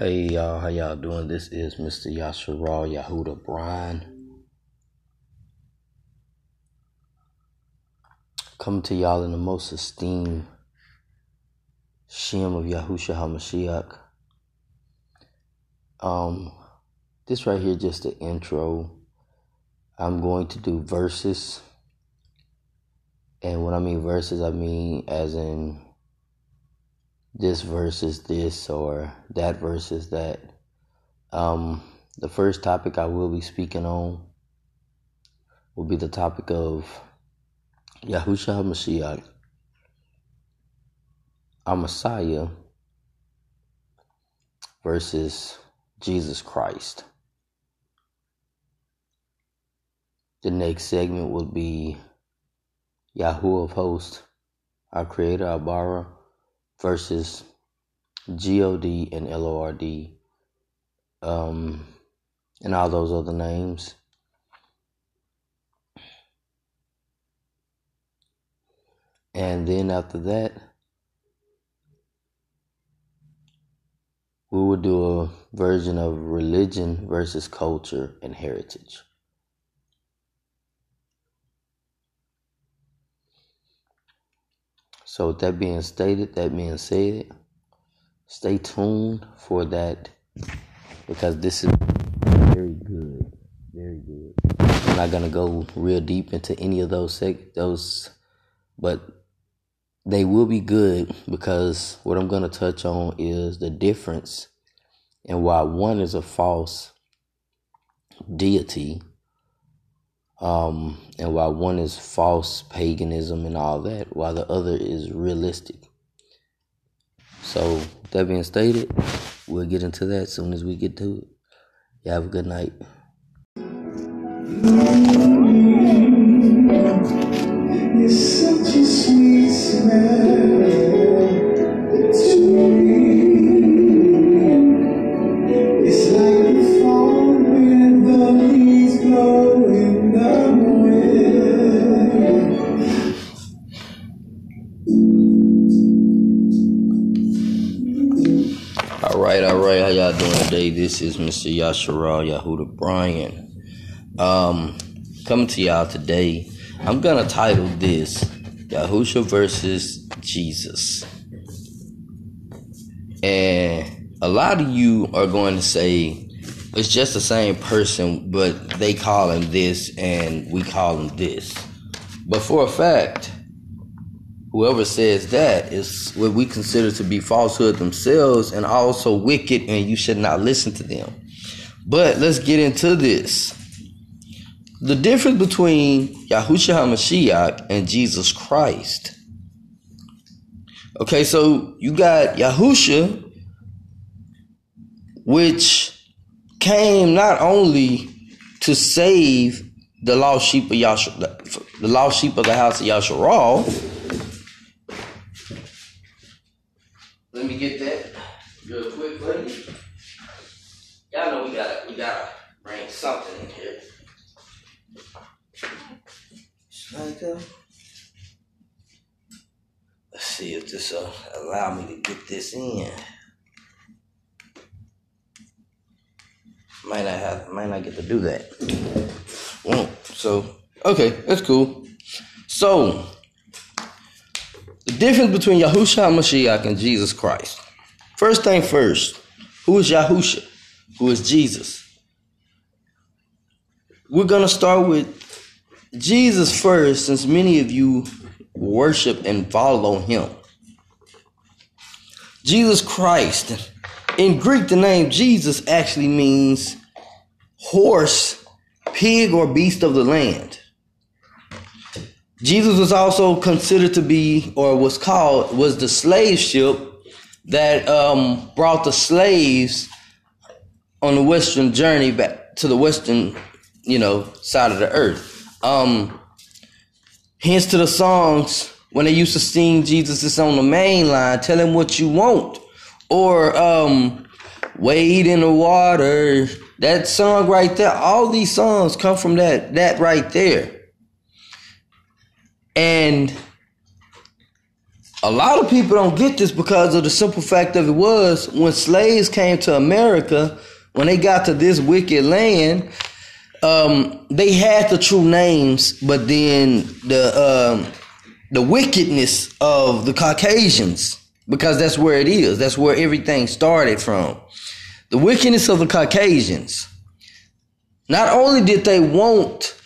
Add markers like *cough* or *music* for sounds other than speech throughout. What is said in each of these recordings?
Hey y'all, how y'all doing? This is Mr. Yasharal Yahuda Bryan. Coming to y'all in the most esteemed Shem of Yahusha HaMashiach. Um, this right here just the intro. I'm going to do verses. And when I mean verses, I mean as in this verse is this or that verse is that. Um, the first topic I will be speaking on will be the topic of Yahusha HaMashiach, our Messiah, versus Jesus Christ. The next segment will be Yahweh of Hosts, our Creator, our Bara, versus God and LORD, um, and all those other names. And then after that, we will do a version of religion versus culture and heritage. So, with that being stated, that being said, stay tuned for that because this is very good, very good. I'm not gonna go real deep into any of those sec- those, but they will be good because what I'm gonna touch on is the difference and why one is a false deity um, and while one is false paganism and all that, while the other is realistic. So, that being stated, we'll get into that as soon as we get to it. You have a good night. This is Mr. Yasharal Yahuda Bryan. Um, coming to y'all today. I'm gonna title this Yahusha versus Jesus. And a lot of you are going to say it's just the same person, but they call him this and we call him this. But for a fact, whoever says that is what we consider to be falsehood themselves and also wicked, and you should not listen to them. But let's get into this. The difference between Yahushua HaMashiach and Jesus Christ. Okay, so you got Yahusha, which came not only to save the lost sheep of Yahshua, the lost sheep of the house of Yahshua, Let me get that real quick for you. Y'all know we gotta we gotta bring something in here. like that. Let's see if this will allow me to get this in. Might not have might not get to do that. Won't. So okay, that's cool. So the difference between Yahushua Mashiach and Jesus Christ. First thing first, who is Yahusha? Who is Jesus? We're going to start with Jesus first, since many of you worship and follow him. Jesus Christ. In Greek, the name Jesus actually means horse, pig, or beast of the land. Jesus was also considered to be, or was called, was the slave ship that um, brought the slaves on the western journey back to the western, you know, side of the earth. Um, hence to the songs when they used to sing Jesus is on the main line, tell him what you want. Or um, wade in the water. That song right there, all these songs come from that that right there. And a lot of people don't get this because of the simple fact of it was when slaves came to America, when they got to this wicked land, um, they had the true names, but then the um, the wickedness of the Caucasians, because that's where it is. That's where everything started from. The wickedness of the Caucasians. Not only did they want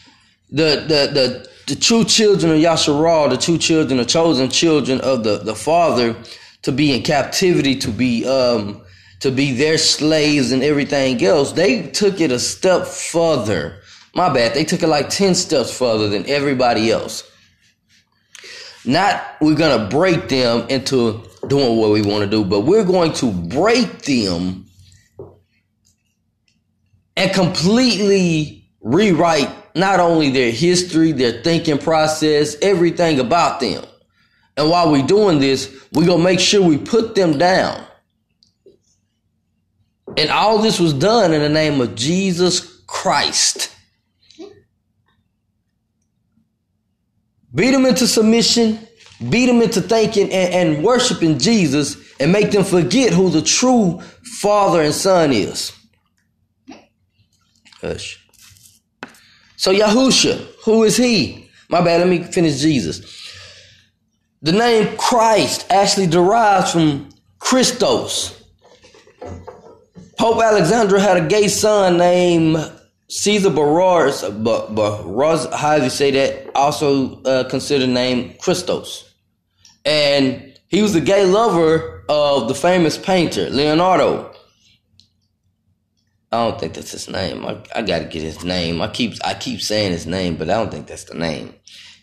the the the the true children of Yasharal, the true children, the chosen children of the, the Father, to be in captivity, to be um, to be their slaves and everything else. They took it a step further. My bad. They took it like ten steps further than everybody else. Not we're gonna break them into doing what we want to do, but we're going to break them and completely rewrite not only their history, their thinking process, everything about them. And while we're doing this, we're going to make sure we put them down. And all this was done in the name of Jesus Christ. Beat them into submission, beat them into thinking and, and worshiping Jesus, and make them forget who the true Father and Son is. Hush. So Yahusha, who is he? My bad, let me finish Jesus. The name Christ actually derives from Christos. Pope Alexander had a gay son named Caesar Barros, Barros, how do you say that? Also uh, considered named Christos. And he was a gay lover of the famous painter Leonardo. I don't think that's his name. I, I got to get his name. I keep I keep saying his name, but I don't think that's the name.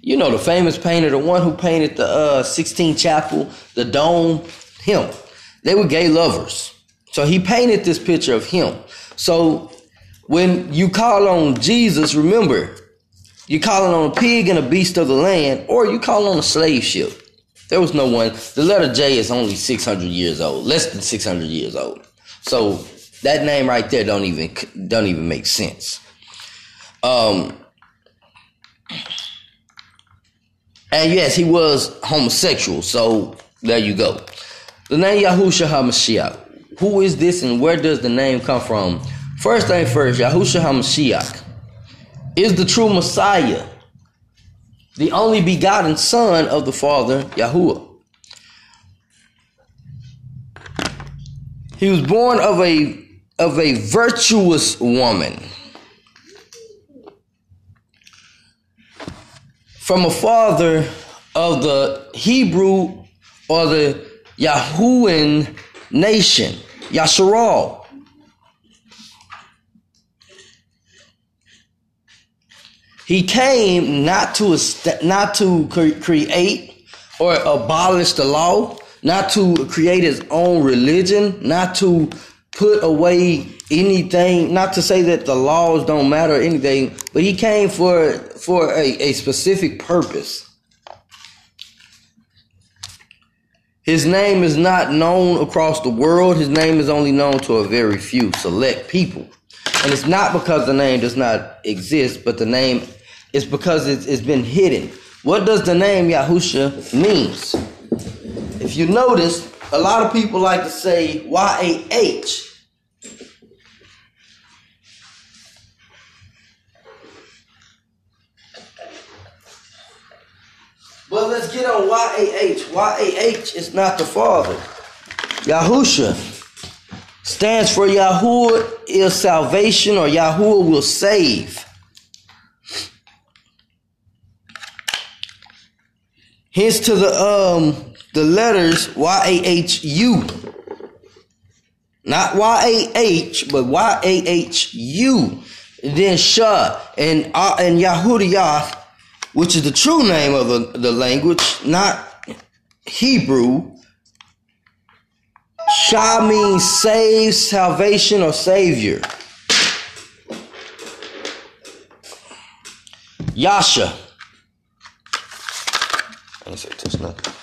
You know the famous painter, the one who painted the uh, Sistine Chapel, the dome. Him. They were gay lovers. So he painted this picture of him. So when you call on Jesus, remember, you're calling on a pig and a beast of the land, or you call on a slave ship. There was no one. The letter J is only 600 years old, less than 600 years old. So that name right there don't even don't even make sense. Um, and yes, he was homosexual. So there you go. The name Yahusha HaMashiach. Who is this and where does the name come from? First thing first, Yahusha HaMashiach is the true Messiah, the only begotten Son of the Father, Yahuwah. He was born of a of a virtuous woman. From a father of the Hebrew or the Yahuan nation, Yasharal. He came not to not to create or abolish the law, not to create his own religion, not to put away anything not to say that the laws don't matter or anything but he came for for a, a specific purpose. His name is not known across the world. His name is only known to a very few select people. And it's not because the name does not exist but the name is because it's, it's been hidden. What does the name yahusha means? If you notice a lot of people like to say y-a-h But let's get on YAH. YAH is not the Father. Yahusha stands for Yahuwah is salvation or Yahuwah will save. Hence to the um the letters Y A H U. Not Y A H, but Y A H U. Then Shah and uh, and Yahudiyah which is the true name of the, the language, not Hebrew. Shah means save, salvation, or savior. Yasha. I ain't say touch nothing.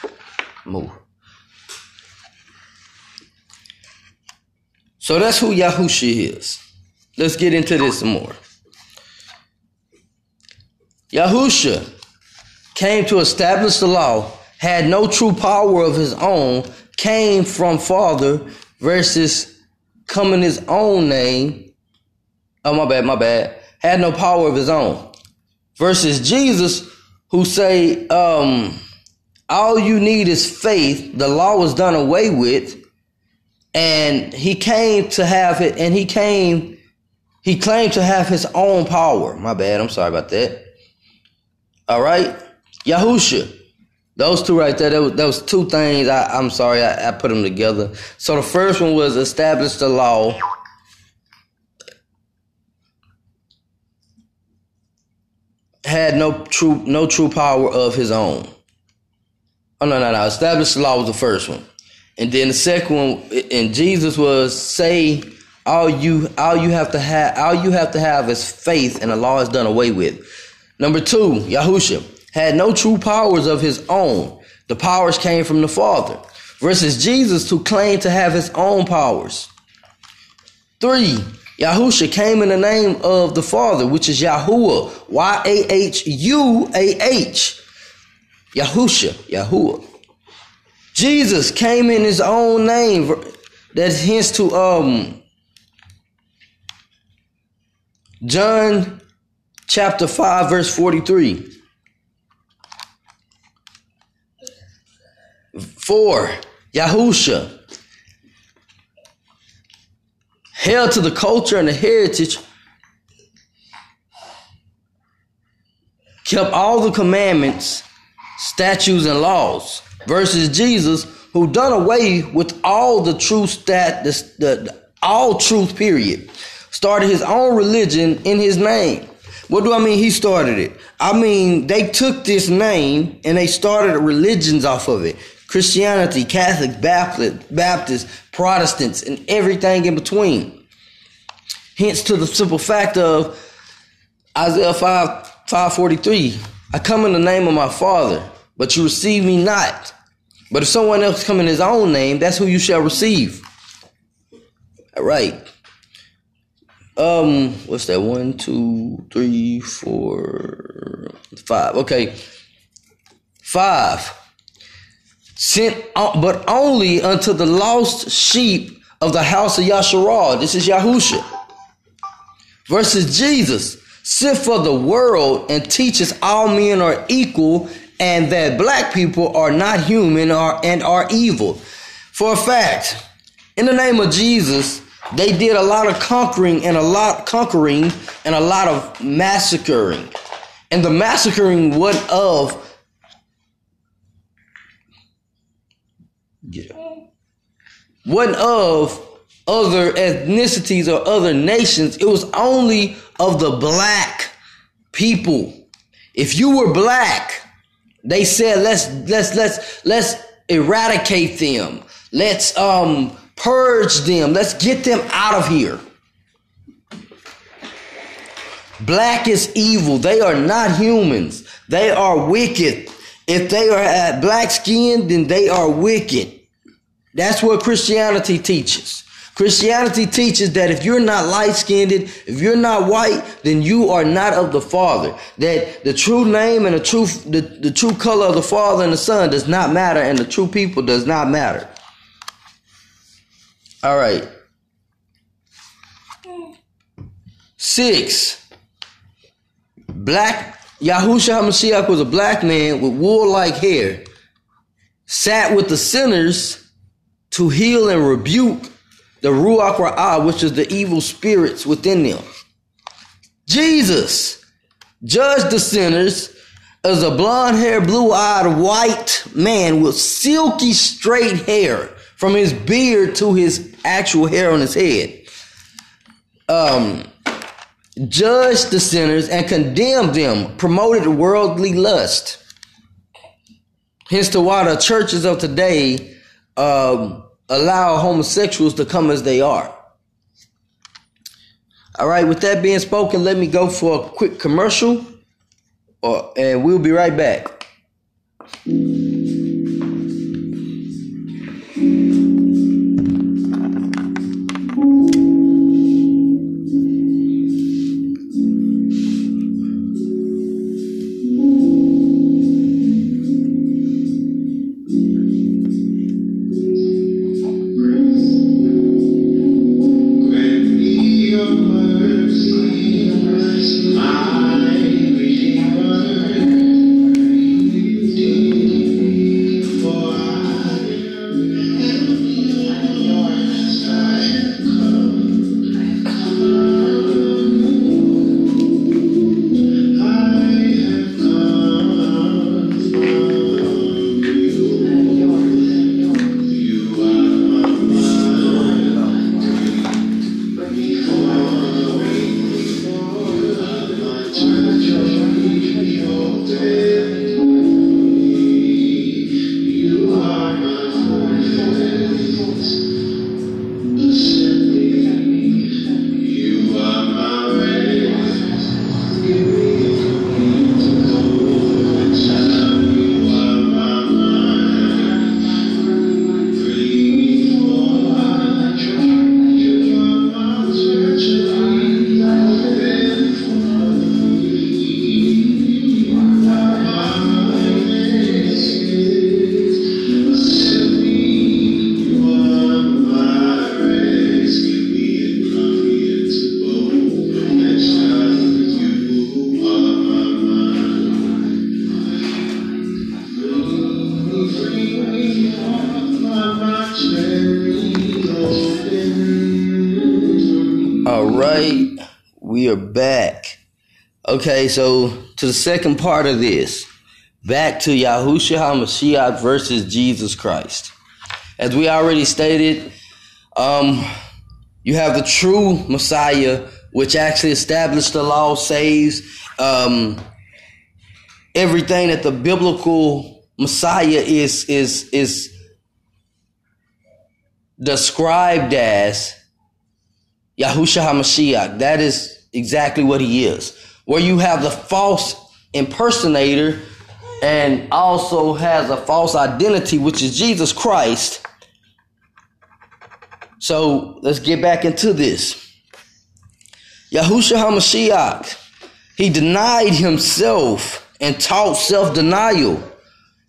Move. So that's who Yahusha is. Let's get into this some more. Yahusha came to establish the law had no true power of his own, came from Father versus coming his own name. Oh, my bad, my bad. Had no power of his own. Versus Jesus, who say, um, all you need is faith. The law was done away with. And he came to have it, and he came, he claimed to have his own power. My bad, I'm sorry about that. All right. Yahusha. Those two right there, that was, two things. I, am sorry, I, I put them together. So the first one was establish the law. Had no true no true power of his own. Oh no no no! Establish the law was the first one, and then the second one, and Jesus was say all you all you have to have all you have to have is faith, and the law is done away with. Number two, Yahusha had no true powers of his own. The powers came from the Father. Versus Jesus, who claimed to have his own powers. Three, Yahusha came in the name of the Father, which is Yahuwah, Y A H U A H. Yahusha, Yahuwah. Jesus came in his own name. That's hence to um John chapter 5, verse 43. Four, Yahusha. Held to the culture and the heritage, kept all the commandments, statutes, and laws. Versus Jesus, who done away with all the truth stat, the, the, all truth, period. Started his own religion in his name. What do I mean he started it? I mean they took this name and they started religions off of it. Christianity, Catholic, Baptist, Baptist, Protestants, and everything in between. Hence to the simple fact of Isaiah 5, 543, I come in the name of my Father, but you receive me not. But if someone else come in his own name, that's who you shall receive. All right. Um, what's that? One, two, three, four, five. Okay. Five. Sent, but only unto the lost sheep of the house of Yasharal. This is Yahusha. Versus Jesus, sent for the world and teaches all men are equal and that black people are not human or, and are evil. For a fact, in the name of Jesus, they did a lot of conquering and a lot conquering and a lot of massacring. And the massacring what of one of other ethnicities or other nations. It was only of the black people. If you were black, they said let's let's let's let's eradicate them. Let's um Purge them. Let's get them out of here. Black is evil. They are not humans. They are wicked. If they are at black skin, then they are wicked. That's what Christianity teaches. Christianity teaches that if you're not light skinned, if you're not white, then you are not of the Father. That the true name and the true the, the true color of the Father and the Son does not matter, and the true people does not matter. All right. Six. Black Yahushua HaMashiach was a black man with wool-like hair, sat with the sinners to heal and rebuke the Ruach Ra'ah, which is the evil spirits within them. Jesus judged the sinners as a blonde-haired, blue-eyed white man with silky straight hair from his beard to his actual hair on his head. Um, judged the sinners and condemned them, promoted worldly lust. Hence to why the churches of today um, allow homosexuals to come as they are. All right, with that being spoken, let me go for a quick commercial, uh, and we'll be right back. So to the second part of this, back to Yahushua HaMashiach versus Jesus Christ. As we already stated, um, you have the true Messiah, which actually established the law, saves um, everything that the biblical Messiah is is is described as Yahushua HaMashiach. That is exactly what he is. Where you have the false impersonator and also has a false identity, which is Jesus Christ. So let's get back into this. Yahushua HaMashiach, he denied himself and taught self denial.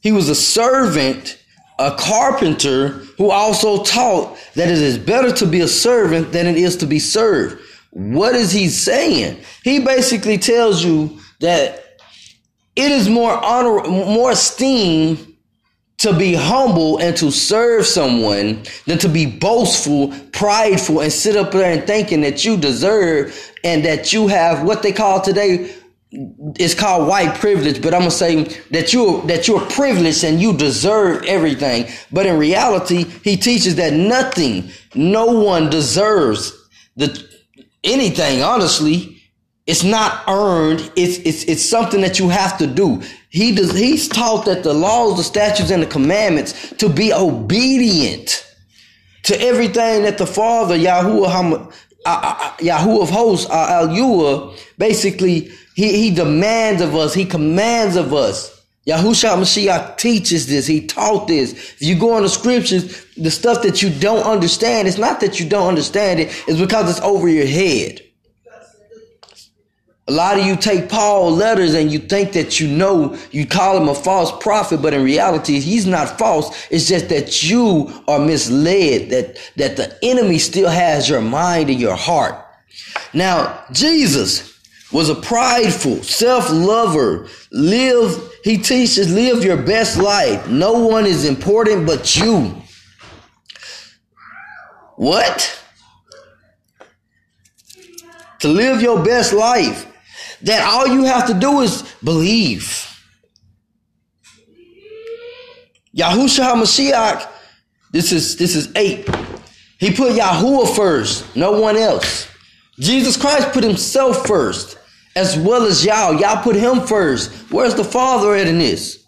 He was a servant a carpenter who also taught that it is better to be a servant than it is to be served. What is he saying? He basically tells you that it is more honor, more esteem to be humble and to serve someone than to be boastful, prideful, and sit up there and thinking that you deserve and that you have what they call today it's called white privilege, but I'm gonna say that you're that you're privileged and you deserve everything. But in reality, he teaches that nothing, no one deserves the anything. Honestly, it's not earned. It's it's it's something that you have to do. He does. He's taught that the laws, the statutes, and the commandments to be obedient to everything that the Father Yahuwah uh, uh, Yahuwah of hosts, uh, Al basically he, he demands of us. He commands of us. Yahushua Mashiach teaches this. He taught this. If you go on the scriptures, the stuff that you don't understand, it's not that you don't understand it, it's because it's over your head. A lot of you take Paul letters and you think that you know, you call him a false prophet, but in reality, he's not false. It's just that you are misled, that, that the enemy still has your mind and your heart. Now, Jesus, was a prideful, self-lover. Live, he teaches, live your best life. No one is important but you. What? To live your best life. That all you have to do is believe. Yahushua HaMashiach, this is this is eight. He put Yahuwah first, no one else. Jesus Christ put himself first, as well as y'all. Y'all put him first. Where's the Father at in this?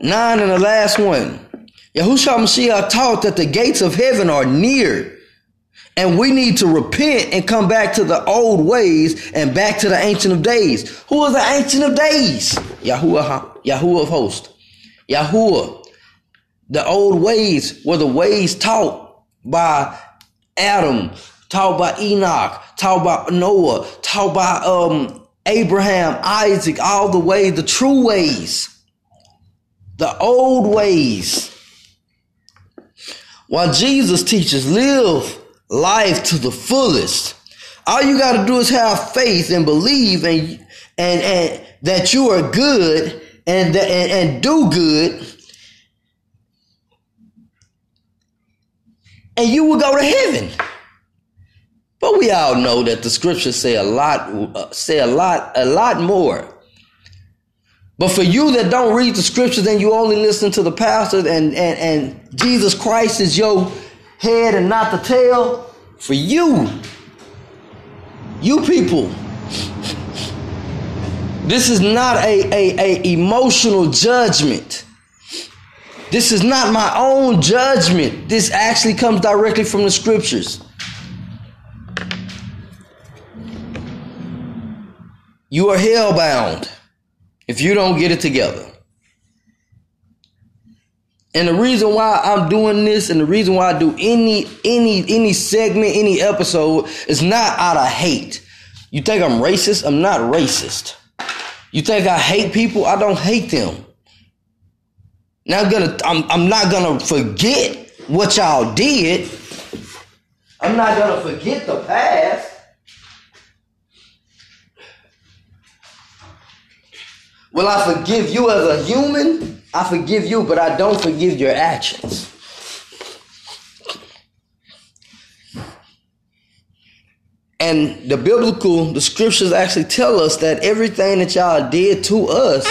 Nine and the last one. Yahushua Mashiach taught that the gates of heaven are near. And we need to repent and come back to the old ways and back to the Ancient of Days. Who is the Ancient of Days? Yahuwah, Yahuwah of hosts. Yahuwah. The old ways were the ways taught by Adam, Talk about Enoch. Talk about Noah. Talk about um, Abraham, Isaac, all the way, the true ways, the old ways. While Jesus teaches, live life to the fullest. All you got to do is have faith and believe and and and that you are good and and, and do good, and you will go to heaven. But we all know that the scriptures say a lot, uh, say a lot, a lot more. But for you that don't read the scriptures and you only listen to the pastor and, and, and Jesus Christ is your head and not the tail, for you, you people, this is not a, a, a emotional judgment. This is not my own judgment. This actually comes directly from the scriptures. You are hellbound if you don't get it together. And the reason why I'm doing this and the reason why I do any any any segment, any episode is not out of hate. You think I'm racist? I'm not racist. You think I hate people? I don't hate them. Now I'm gonna I'm I'm not gonna forget what y'all did. I'm not gonna forget the past. Will I forgive you as a human? I forgive you, but I don't forgive your actions. And the biblical, the scriptures actually tell us that everything that y'all did to us,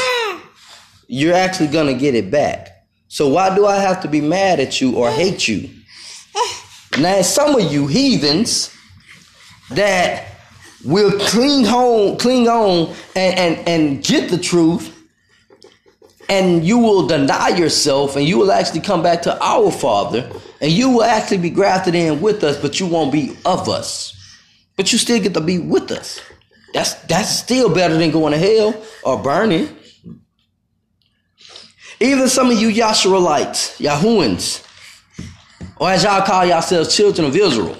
you're actually gonna get it back. So why do I have to be mad at you or hate you? Now, some of you heathens that will cling home, cling on, and, and, and get the truth, and you will deny yourself, and you will actually come back to our Father, and you will actually be grafted in with us, but you won't be of us. But you still get to be with us. That's that's still better than going to hell or burning. Even some of you Yahshualites, Yahuans, or as y'all call yourselves children of Israel.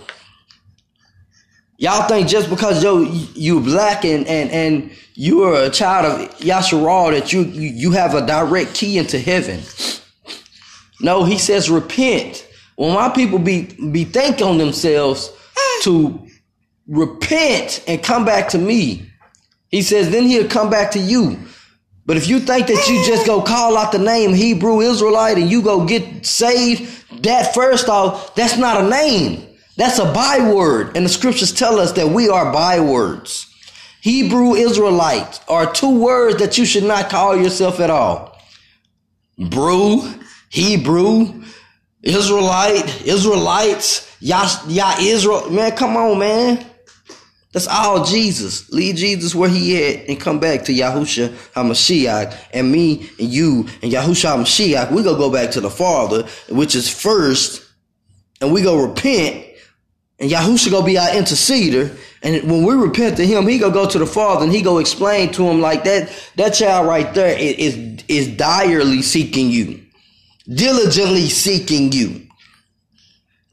Y'all think just because yo you black and and and you are a child of Yahshua that you, you have a direct key into heaven. No, he says repent. When my people be be thinking on themselves to repent and come back to me, he says then he'll come back to you. But if you think that you just go call out the name Hebrew Israelite and you go get saved, that first off, that's not a name. That's a byword. And the scriptures tell us that we are bywords. Hebrew Israelite are two words that you should not call yourself at all. Brew, Hebrew, Israelite, Israelites, Yah, Yah Israel. Man, come on, man. That's all Jesus. Leave Jesus where he at and come back to Yahusha HaMashiach and me and you and Yahusha HaMashiach. We gonna go back to the Father, which is first, and we go repent and Yahusha gonna be our interceder. And when we repent to him, he gonna go to the Father and he gonna explain to him like that, that child right there is, is is direly seeking you. Diligently seeking you.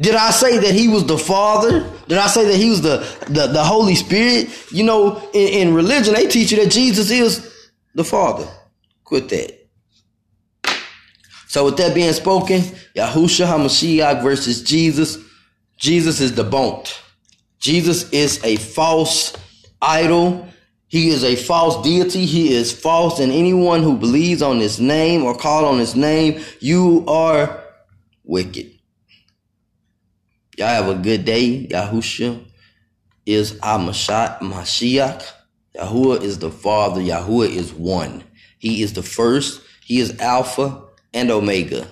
Did I say that he was the Father? Did I say that he was the, the, the Holy Spirit? You know, in, in religion, they teach you that Jesus is the Father. Quit that. So with that being spoken, Yahusha HaMashiach versus Jesus, Jesus is debunked. Jesus is a false idol. He is a false deity. He is false. And anyone who believes on his name or call on his name, you are wicked. Y'all have a good day. Yahusha is Amashat Mashiach. Yahuwah is the Father. Yahuwah is one. He is the first. He is Alpha and Omega.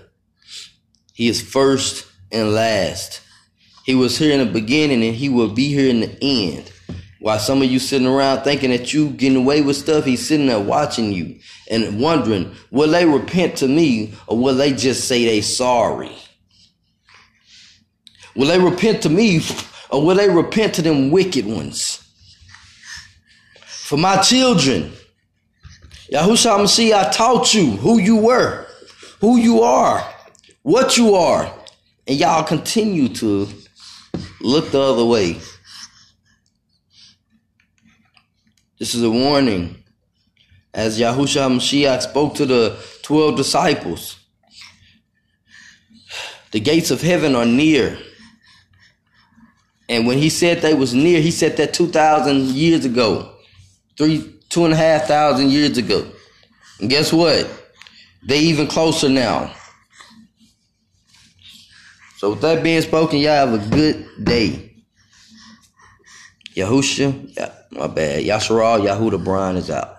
He is first and last. He was here in the beginning and he will be here in the end. While some of you sitting around thinking that you getting away with stuff, he's sitting there watching you and wondering, will they repent to me or will they just say they sorry? Will they repent to me or will they repent to them wicked ones? For my children, Yahushua I taught you who you were, who you are, what you are, and y'all continue to look the other way. This is a warning. As Yahushua Mashiach spoke to the 12 disciples, the gates of heaven are near. And when he said they was near, he said that 2,000 years ago, three, two and a half thousand years ago. And guess what? They even closer now. So with that being spoken, y'all have a good day. Yahusha, yeah, my bad. Yasharal, Yahuda Brian is out.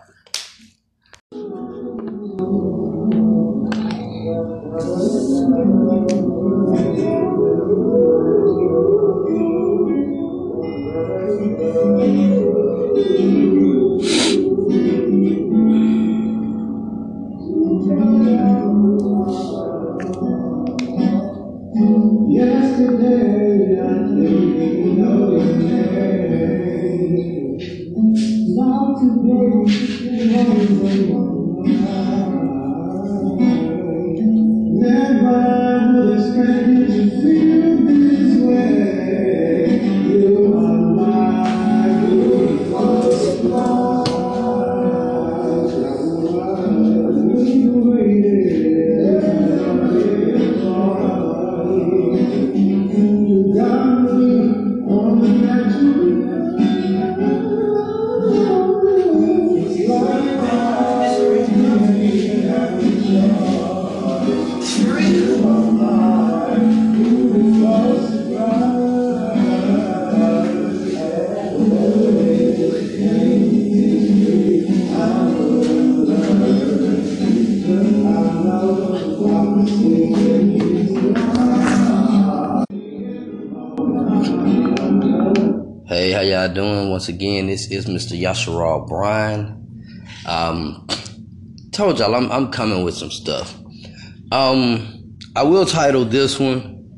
Once again, this is Mr. Yashara Bryan. Um, told y'all I'm, I'm coming with some stuff. Um, I will title this one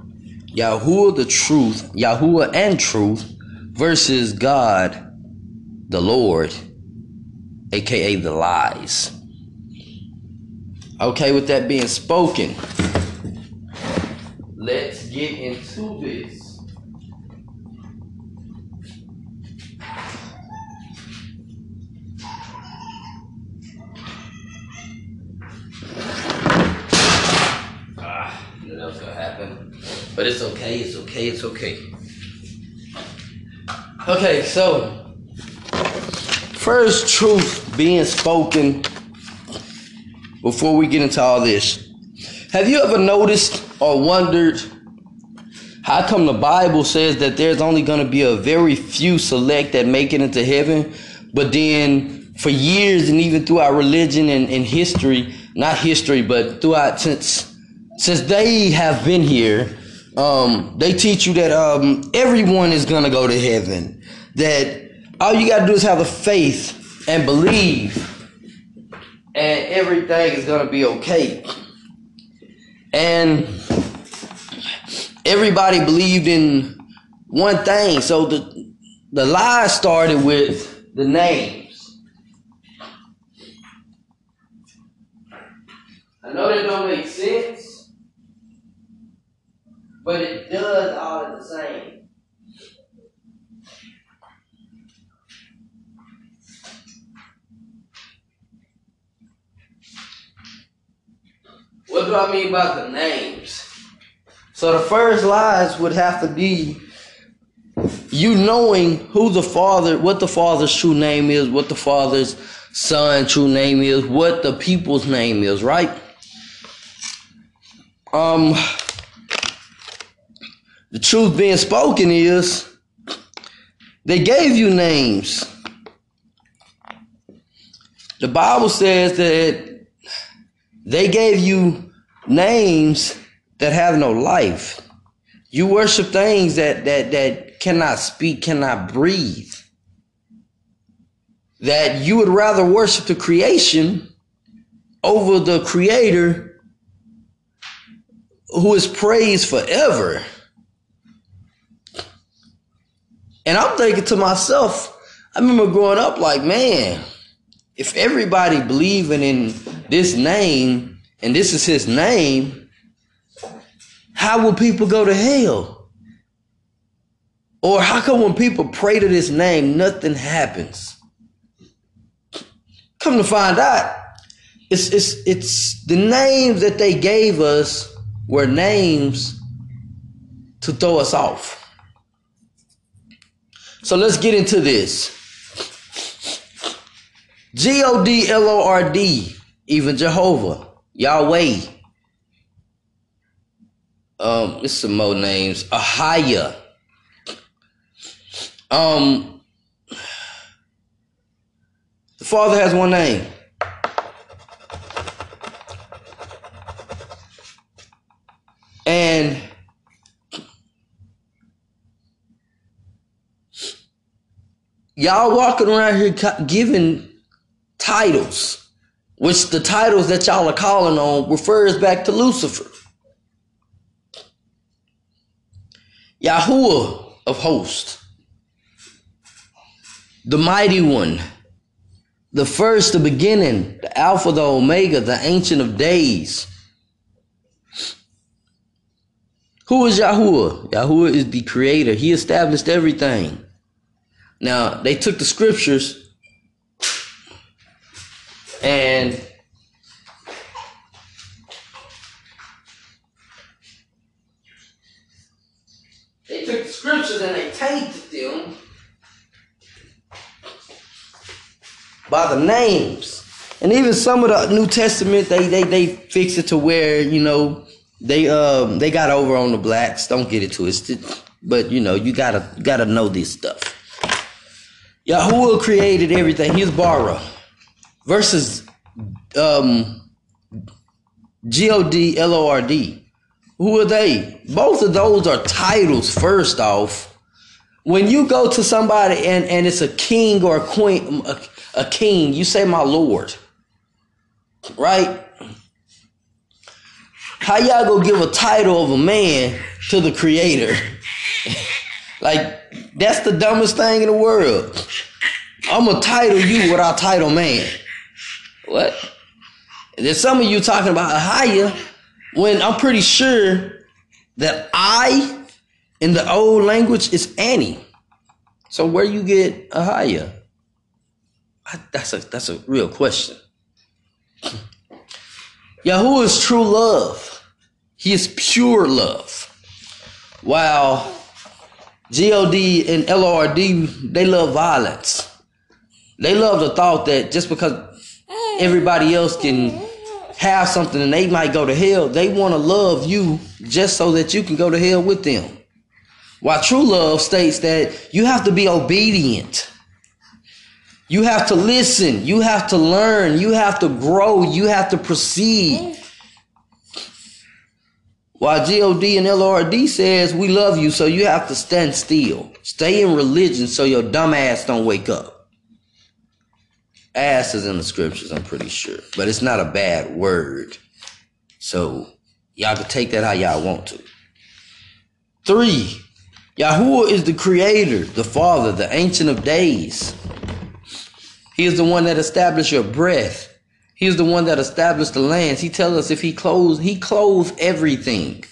Yahuwah the Truth, Yahuwah and Truth versus God the Lord, aka the lies. Okay, with that being spoken, let's get into this. But it's okay, it's okay, it's okay. Okay, so first truth being spoken before we get into all this. Have you ever noticed or wondered how come the Bible says that there's only going to be a very few select that make it into heaven, but then for years and even throughout religion and, and history, not history, but throughout since since they have been here, um, they teach you that um, everyone is gonna go to heaven. That all you gotta do is have the faith and believe, and everything is gonna be okay. And everybody believed in one thing. So the the lie started with the names. I know that don't make sense but it does all at the same. What do I mean by the names? So the first lies would have to be you knowing who the father, what the father's true name is, what the father's son true name is, what the people's name is, right? Um, the truth being spoken is they gave you names. The Bible says that they gave you names that have no life. You worship things that that that cannot speak, cannot breathe. That you would rather worship the creation over the creator who is praised forever. And I'm thinking to myself, I remember growing up like, man, if everybody believing in this name and this is his name, how will people go to hell? Or how come when people pray to this name, nothing happens? Come to find out, it's it's it's the names that they gave us were names to throw us off. So let's get into this. G O D L O R D, even Jehovah, Yahweh. Um, it's some more names. Ahaya. Um, the Father has one name. And y'all walking around here giving titles, which the titles that y'all are calling on refers back to Lucifer. Yahuwah of hosts, the mighty one, the first, the beginning, the Alpha, the Omega, the Ancient of Days. Who is Yahuwah? Yahuwah is the creator. He established everything. Now, they took the scriptures and they took the scriptures and they tainted them by the names. And even some of the New Testament, they they they fix it to where you know they um they got over on the blacks. Don't get it twisted, but you know you gotta gotta know this stuff. Yahuwah created everything. He's bara. Versus um, G O D L O R D. Who are they? Both of those are titles, first off. when you go to somebody and, and it's a king or a queen, a, a king, you say, my Lord. Right? How y'all go give a title of a man to the creator? *laughs* like, that's the dumbest thing in the world. I'm gonna title you what I title man. What? There's some of you talking about Ahaya when I'm pretty sure that I in the old language is Ani. So where you get a higher? That's a that's a real question. *clears throat* Yahuwah is true love. He is pure love. While God and LORD, they love violence. They love the thought that just because everybody else can have something and they might go to hell, they want to love you just so that you can go to hell with them. While true love states that you have to be obedient. You have to listen. You have to learn. You have to grow. You have to proceed. While God and LORD says we love you, so you have to stand still. Stay in religion so your dumb ass don't wake up. Ass is in the scriptures, I'm pretty sure. But it's not a bad word. So y'all can take that how y'all want to. Three, Yahuwah is the creator, the father, the ancient of days. He is the one that established your breath. He's the one that established the lands. He tells us if he clothes, he clothes everything.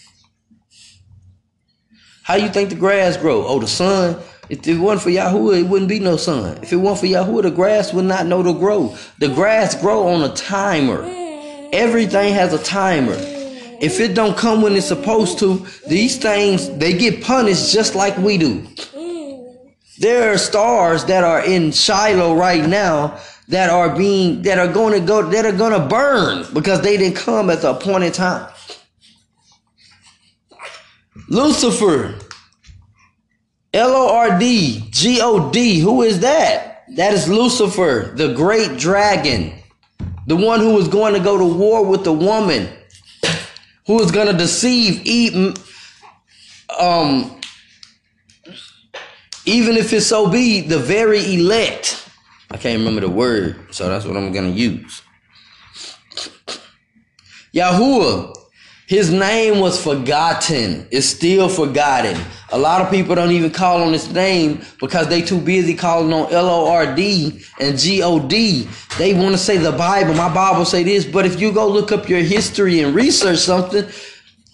How you think the grass grow? Oh, the sun. If it wasn't for Yahuwah, it wouldn't be no sun. If it wasn't for Yahuwah, the grass would not know to grow. The grass grow on a timer. Everything has a timer. If it don't come when it's supposed to, these things they get punished just like we do. There are stars that are in Shiloh right now that are being that are going to go that are going to burn because they didn't come at the appointed time. Lucifer, L O R D G O D. Who is that? That is Lucifer, the great dragon, the one who was going to go to war with the woman, who was going to deceive, eat, um, even if it so be the very elect. I can't remember the word, so that's what I'm gonna use. Yahuwah, his name was forgotten. It's still forgotten. A lot of people don't even call on his name because they too busy calling on L-O-R-D and G-O-D. They want to say the Bible. My Bible say this, but if you go look up your history and research something,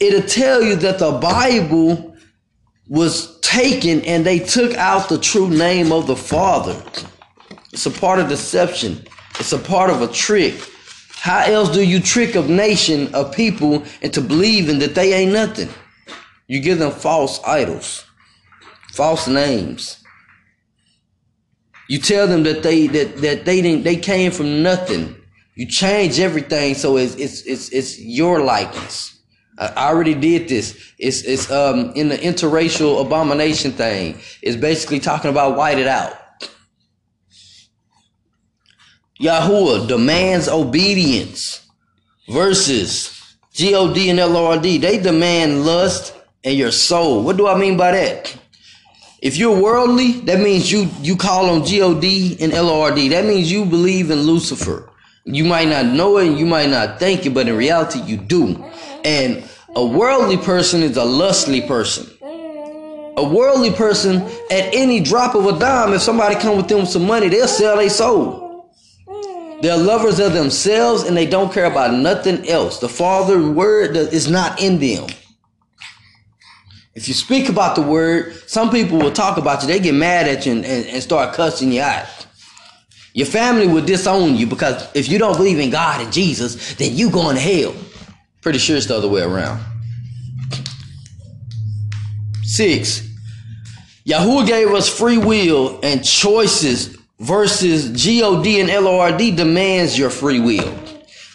it'll tell you that the Bible was taken and they took out the true name of the Father. It's a part of deception. It's a part of a trick. How else do you trick a nation of people into believing that they ain't nothing? You give them false idols, false names. You tell them that they that that they didn't they came from nothing. You change everything so it's it's it's it's your likeness. I already did this. It's it's um in the interracial abomination thing. It's basically talking about white it out. Yahuwah demands obedience versus God and LORD. They demand lust and your soul. What do I mean by that? If you're worldly, that means you you call on God and LORD. That means you believe in Lucifer. You might not know it, you might not think it, but in reality you do. And a worldly person is a lustly person. A worldly person, at any drop of a dime, if somebody come with them with some money, they'll sell their soul. They're lovers of themselves and they don't care about nothing else. The Father word is not in them. If you speak about the word, some people will talk about you. They get mad at you and, and, and start cussing you out. Your family will disown you because if you don't believe in God and Jesus, then you going to hell. Pretty sure it's the other way around. Six, Yahuwah gave us free will and choices versus God and LORD demands your free will.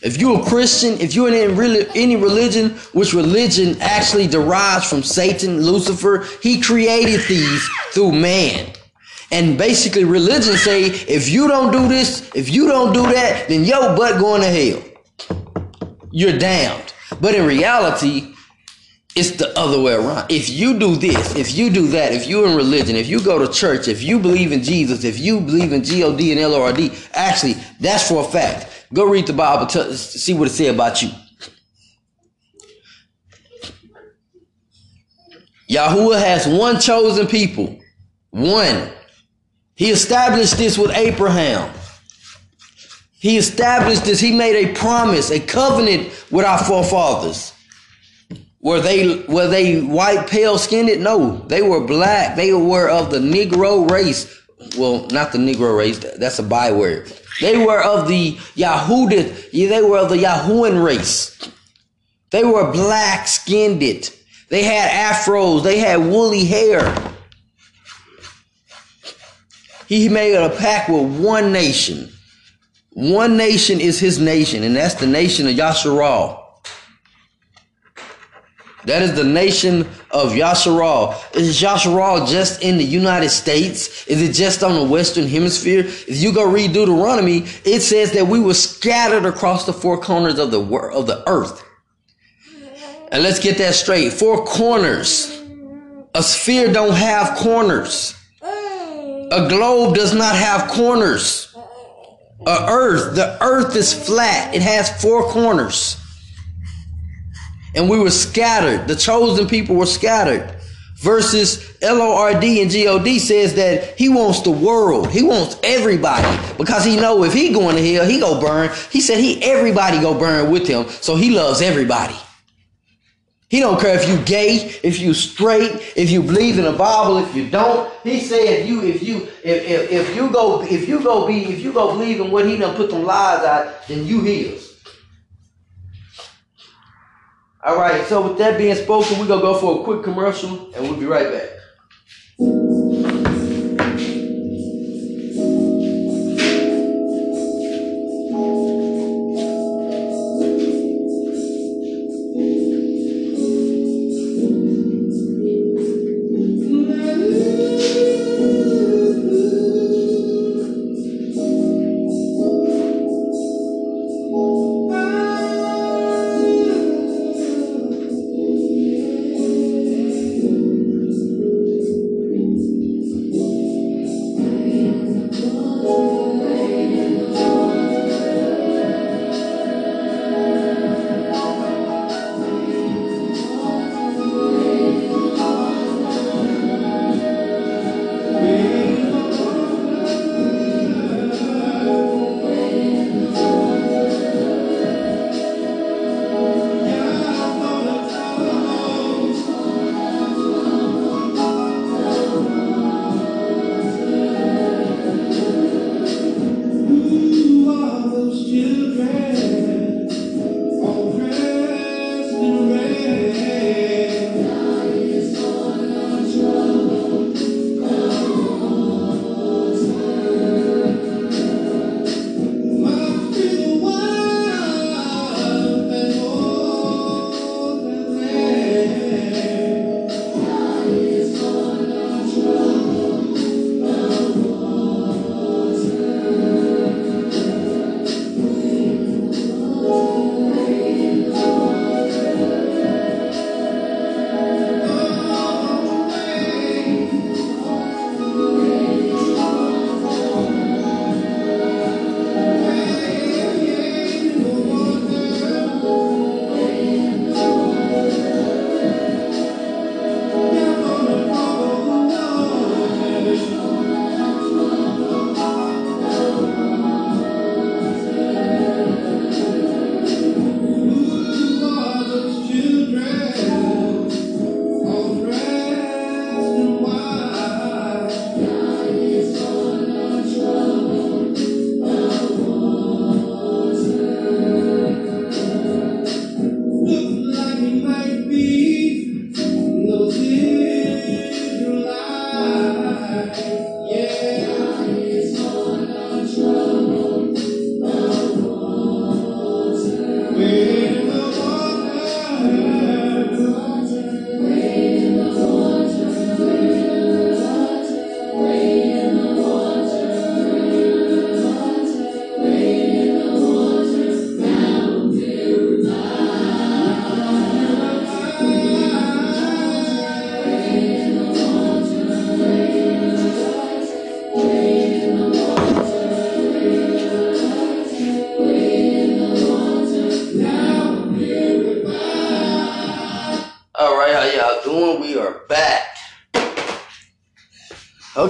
If you're a Christian, if you're in any religion, which religion actually derives from Satan, Lucifer, he created these through man. And basically religion say, if you don't do this, if you don't do that, then your butt going to hell. You're damned. But in reality, it's the other way around. If you do this, if you do that, if you're in religion, if you go to church, if you believe in Jesus, if you believe in God and LORD, actually, that's for a fact. Go read the Bible, to see what it says about you. Yahuwah has one chosen people. One. He established this with Abraham. He established this. He made a promise, a covenant with our forefathers. Were they were they white, pale skinned? No, they were black. They were of the Negro race. Well, not the Negro race. That's a byword. They were of the Yahudit. They were of the Yahuan race. They were black skinned. It. They had afros. They had woolly hair. He made a pact with one nation. One nation is his nation, and that's the nation of Yasharal. That is the nation of Yasharal. Is Yasharal just in the United States? Is it just on the Western Hemisphere? If you go read Deuteronomy, it says that we were scattered across the four corners of the world, of the earth. And let's get that straight. Four corners. A sphere don't have corners. A globe does not have corners. A earth, the earth is flat. It has four corners and we were scattered. The chosen people were scattered. Versus L-O-R-D and G-O-D says that he wants the world. He wants everybody because he know if he going to hell, he go burn. He said he everybody go burn with him. So he loves everybody. He don't care if you gay, if you straight, if you believe in the Bible, if you don't. He said if you if you if, if, if you go if you go be if you go believe in what he done put them lies out, then you his. All right, so with that being spoken, we're going to go for a quick commercial and we'll be right back.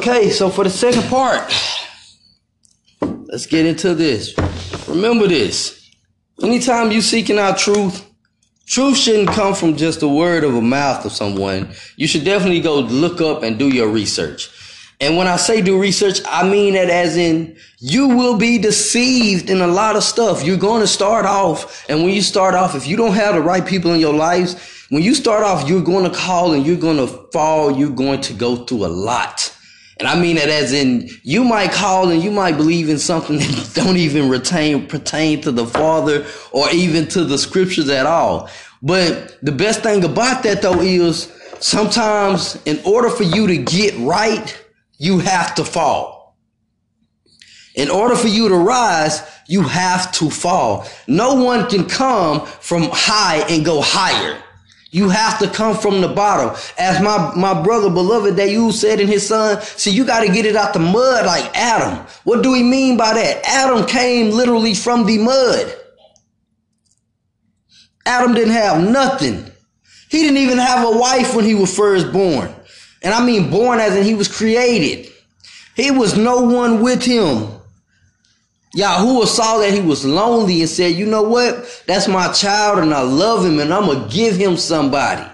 Okay, so for the second part, let's get into this. Remember this. Anytime you seeking out truth, truth shouldn't come from just a word of a mouth of someone. You should definitely go look up and do your research. And when I say do research, I mean that as in you will be deceived in a lot of stuff. You're going to start off, and when you start off, if you don't have the right people in your lives, when you start off, you're going to call and you're going to fall. You're going to go through a lot. And I mean that as in you might call and you might believe in something *laughs* that don't even retain pertain to the Father or even to the scriptures at all. But the best thing about that though is sometimes in order for you to get right, you have to fall. In order for you to rise, you have to fall. No one can come from high and go higher. You have to come from the bottom. As my, my brother beloved that you said in his son, see, you got to get it out the mud like Adam. What do we mean by that? Adam came literally from the mud. Adam didn't have nothing. He didn't even have a wife when he was first born. And I mean born as in he was created. He was no one with him. Yahuwah saw that he was lonely and said, you know what? That's my child and I love him and I'm going to give him somebody.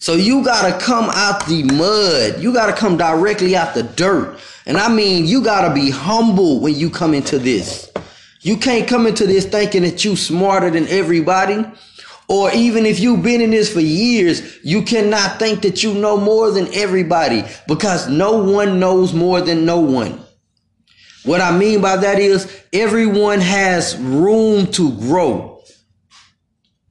So you got to come out the mud. You got to come directly out the dirt. And I mean, you got to be humble when you come into this. You can't come into this thinking that you smarter than everybody. Or even if you've been in this for years, you cannot think that you know more than everybody because no one knows more than no one. What I mean by that is everyone has room to grow.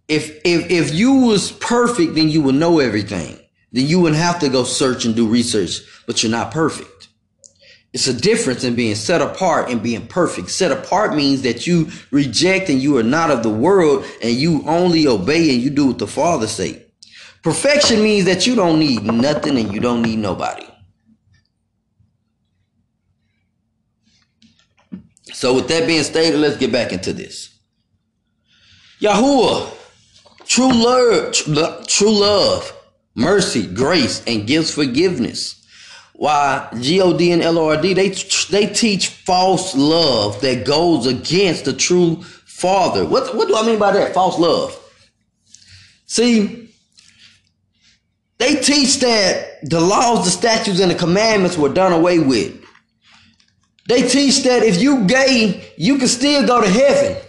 If if if you was perfect, then you would know everything. Then you wouldn't have to go search and do research, but you're not perfect. It's a difference in being set apart and being perfect. Set apart means that you reject and you are not of the world and you only obey and you do what the Father say. Perfection means that you don't need nothing and you don't need nobody. So with that being stated, let's get back into this. Yahuwah, true love, true love, mercy, grace, and gives forgiveness why God and LORD they they teach false love that goes against the true Father. What what do I mean by that? False love. See, they teach that the laws, the statutes, and the commandments were done away with. They teach that if you gay, you can still go to heaven.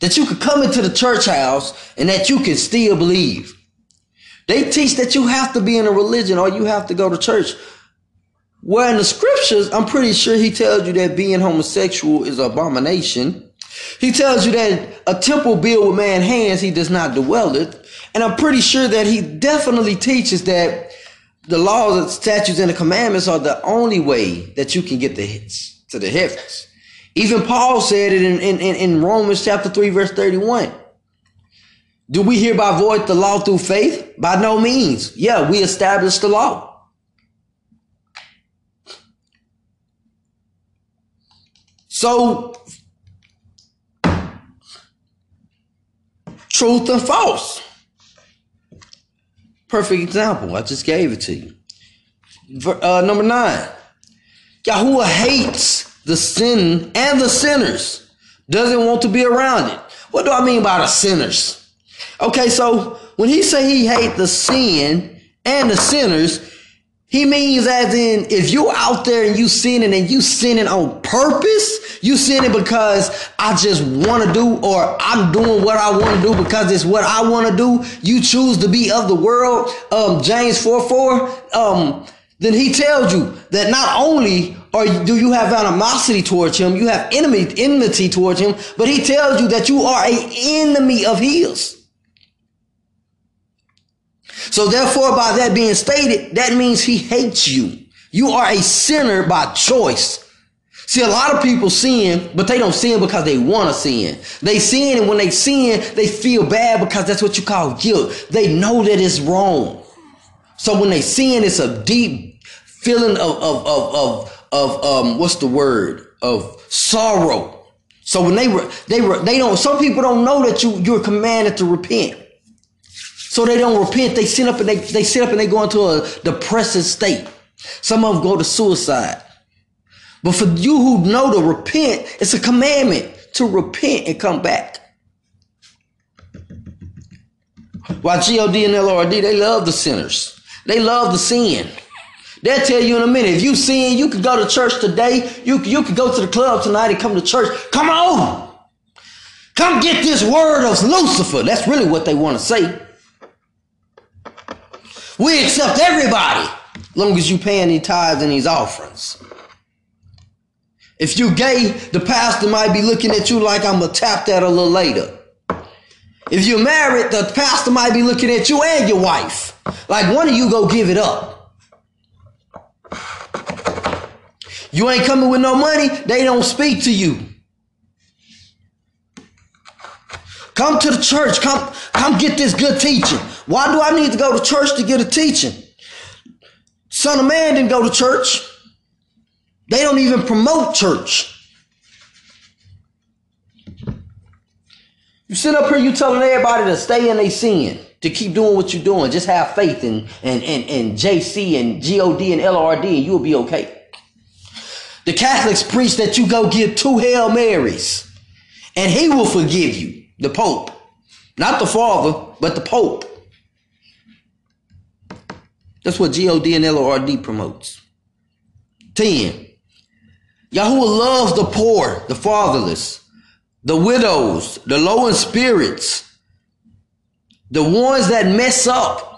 That you could come into the church house and that you can still believe. They teach that you have to be in a religion or you have to go to church well, in the scriptures, I'm pretty sure he tells you that being homosexual is an abomination. He tells you that a temple built with man hands, he does not dwell it. And I'm pretty sure that he definitely teaches that the laws, the statutes, and the commandments are the only way that you can get the hits to the heavens. Even Paul said it in, in, in Romans chapter 3, verse 31. Do we hereby void the law through faith? By no means. Yeah, we established the law. So, truth and false. Perfect example. I just gave it to you. Uh, number nine, Yahuwah hates the sin and the sinners. Doesn't want to be around it. What do I mean by the sinners? Okay, so when he say he hate the sin and the sinners, he means as in if you out there and you sinning and you sinning on purpose, you sinning because I just want to do or I'm doing what I want to do because it's what I want to do. You choose to be of the world. Um, James 4 4. Um, then he tells you that not only or do you have animosity towards him, you have enemy, enmity towards him, but he tells you that you are a enemy of his. So therefore, by that being stated, that means he hates you. You are a sinner by choice. See, a lot of people sin, but they don't sin because they want to sin. They sin, and when they sin, they feel bad because that's what you call guilt. They know that it's wrong. So when they sin, it's a deep feeling of, of, of, of, of um, what's the word? Of sorrow. So when they, were, they, were, they don't, some people don't know that you, you're commanded to repent. So they don't repent. They sit up and they, they sit up and they go into a depressive state. Some of them go to suicide. But for you who know to repent, it's a commandment to repent and come back. While God and LORD, they love the sinners. They love the sin. They'll tell you in a minute. If you sin, you could go to church today. You, you could go to the club tonight and come to church. Come on. Come get this word of Lucifer. That's really what they want to say. We accept everybody, as long as you paying these tithes and these offerings. If you gay, the pastor might be looking at you like I'm gonna tap that a little later. If you're married, the pastor might be looking at you and your wife. Like one of you go give it up. You ain't coming with no money, they don't speak to you. Come to the church. Come, come get this good teaching. Why do I need to go to church to get a teaching? Son of Man didn't go to church. They don't even promote church. You sit up here, you telling everybody to stay in their sin, to keep doing what you're doing. Just have faith in, and, and, and JC and God and LRD and you'll be okay. The Catholics preach that you go get two Hail Marys and he will forgive you, the Pope. Not the Father, but the Pope. That's what God and LRD promotes. 10. Yahuwah loves the poor, the fatherless, the widows, the low in spirits, the ones that mess up.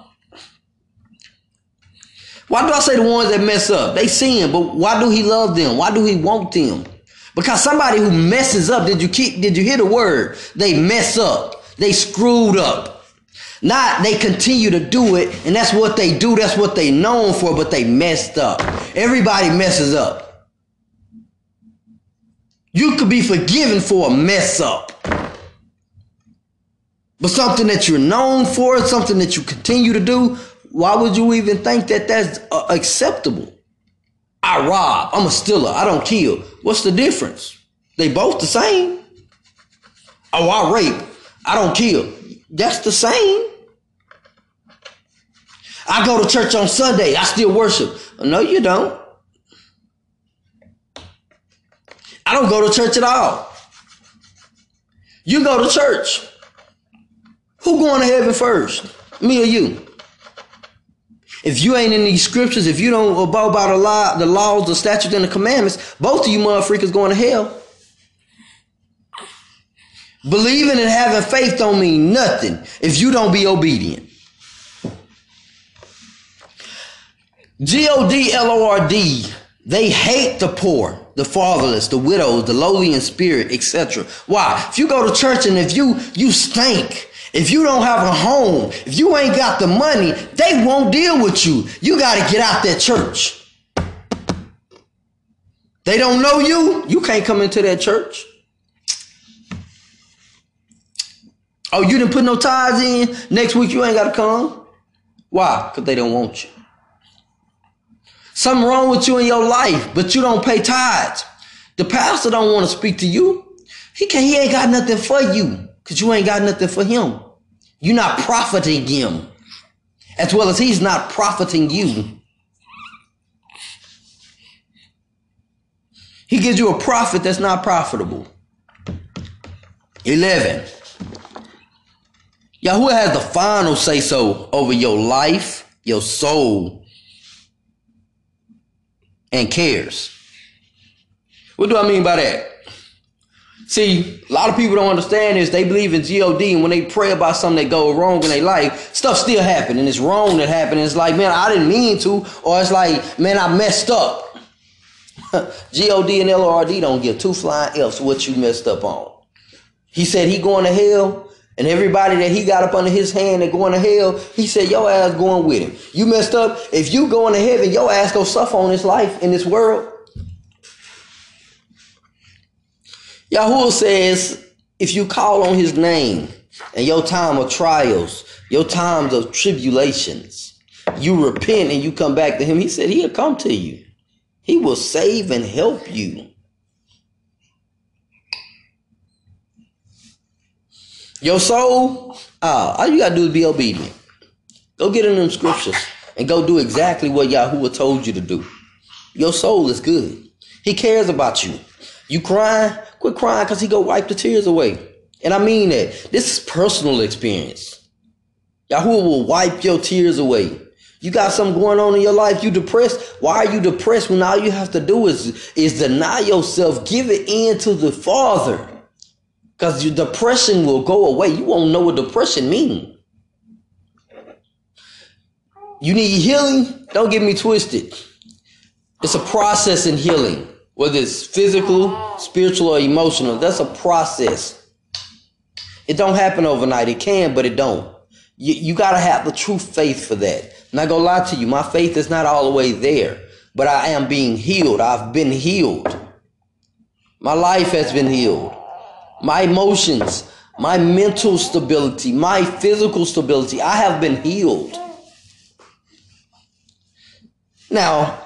Why do I say the ones that mess up? They sin, but why do he love them? Why do he want them? Because somebody who messes up, did you keep did you hear the word? They mess up. They screwed up. Not they continue to do it, and that's what they do, that's what they known for, but they messed up. Everybody messes up. You could be forgiven for a mess up. But something that you're known for, something that you continue to do, why would you even think that that's uh, acceptable? I rob, I'm a stealer, I don't kill. What's the difference? They both the same. Oh, I rape, I don't kill. That's the same. I go to church on Sunday, I still worship. No, you don't. I don't go to church at all. You go to church. Who going to heaven first? Me or you? If you ain't in these scriptures, if you don't abide by the law, the laws, the statutes, and the commandments, both of you motherfuckers going to hell. Believing and having faith don't mean nothing if you don't be obedient. G O D L O R D, they hate the poor the fatherless, the widows, the lowly in spirit, etc. Why? If you go to church and if you you stink, if you don't have a home, if you ain't got the money, they won't deal with you. You got to get out that church. They don't know you. You can't come into that church. Oh, you didn't put no ties in. Next week you ain't got to come. Why? Because they don't want you. Something wrong with you in your life, but you don't pay tithes. The pastor don't want to speak to you. He can't, he ain't got nothing for you because you ain't got nothing for him. You're not profiting him as well as he's not profiting you. He gives you a profit that's not profitable. 11. Yahweh has the final say so over your life, your soul, and cares. What do I mean by that? See, a lot of people don't understand this. They believe in God, and when they pray about something that go wrong in their life, stuff still happen, and it's wrong that happened. It's like, man, I didn't mean to, or it's like, man, I messed up. *laughs* God and LRD don't give two flying F's what you messed up on. He said he going to hell. And everybody that he got up under his hand and going to hell, he said, your ass going with him. You messed up. If you going to heaven, your ass go suffer on this life, in this world. Yahuwah says, if you call on his name in your time of trials, your times of tribulations, you repent and you come back to him, he said he'll come to you. He will save and help you. Your soul, uh, all you gotta do is be obedient. Go get in them scriptures. and go do exactly what Yahuwah told you to do. Your soul is good. He cares about you. You crying? Quit crying because he go wipe the tears away. And I mean that. This is personal experience. Yahuwah will wipe your tears away. You got something going on in your life, you depressed. Why are you depressed when all you have to do is, is deny yourself, give it in to the Father. Because your depression will go away. You won't know what depression means. You need healing? Don't get me twisted. It's a process in healing, whether it's physical, spiritual, or emotional. That's a process. It don't happen overnight. It can, but it don't. You, you got to have the true faith for that. I'm not gonna lie to you, my faith is not all the way there, but I am being healed. I've been healed. My life has been healed. My emotions, my mental stability, my physical stability, I have been healed. Now,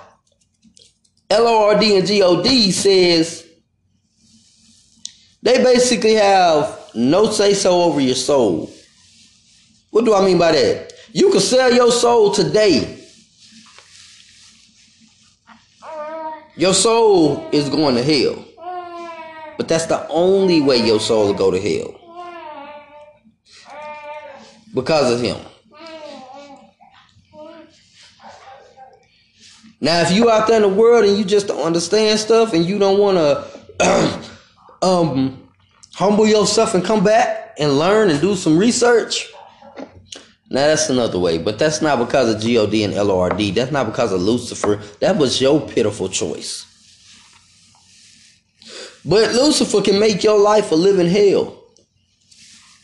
LORD and GOD says they basically have no say so over your soul. What do I mean by that? You can sell your soul today. Your soul is going to hell. But that's the only way your soul will go to hell. Because of him. Now, if you out there in the world and you just don't understand stuff and you don't want *clears throat* to um, humble yourself and come back and learn and do some research, now that's another way, but that's not because of God and LORD. That's not because of Lucifer. That was your pitiful choice. But Lucifer can make your life a living hell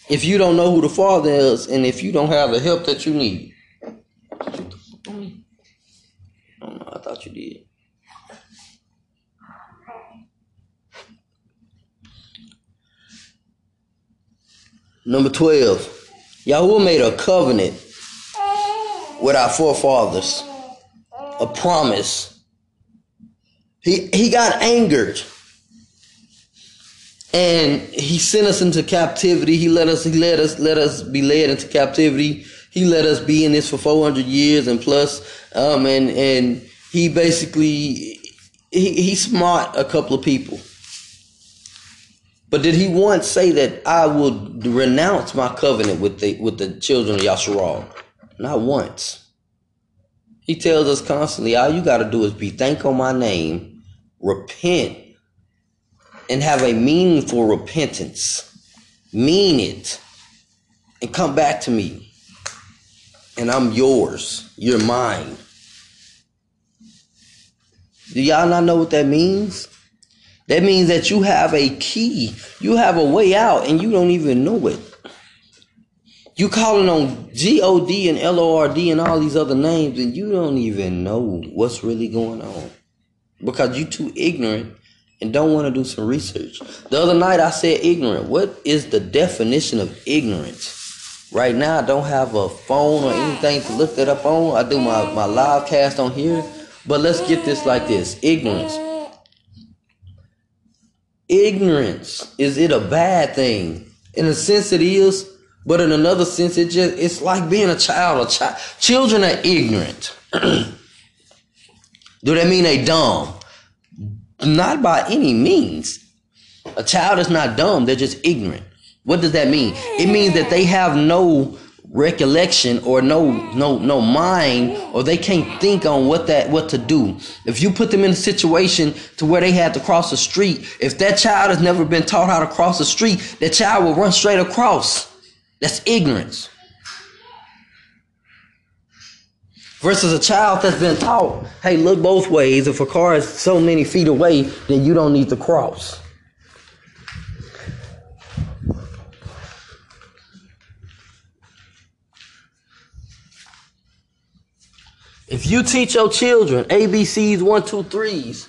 if you don't know who the Father is and if you don't have the help that you need. I thought you did. Number 12. Yahuwah made a covenant with our forefathers, a promise. He, he got angered and he sent us into captivity. He let us, he let us, let us be led into captivity. He let us be in this for 400 years and plus, um, and, and he basically, he, he smart a couple of people. But did he once say that I will renounce my covenant with the with the children of Yasharal? Not once. He tells us constantly, all you got to do is be thankful my name, repent, and have a meaningful repentance. Mean it, and come back to me. And I'm yours. You're mine. Do y'all not know what that means? That means that you have a key. You have a way out and you don't even know it. You calling on G-O-D and L-O-R-D and all these other names and you don't even know what's really going on. Because you too ignorant and don't want to do some research. The other night I said ignorant. What is the definition of ignorance? Right now I don't have a phone or anything to look that up on. I do my, my live cast on here. But let's get this like this. Ignorance. Ignorance. Is it a bad thing? In a sense it is. But in another sense it just it's like being a child. A child children are ignorant. *clears throat* Do that mean they dumb? Not by any means. A child is not dumb. They're just ignorant what does that mean? It means that they have no recollection or no no no mind or they can't think on what that what to do. If you put them in a situation to where they had to cross the street if that child has never been taught how to cross the street that child will run straight across. That's ignorance. Versus a child that's been taught hey look both ways. If a car is so many feet away then you don't need to cross If you teach your children ABCs, one, two, threes,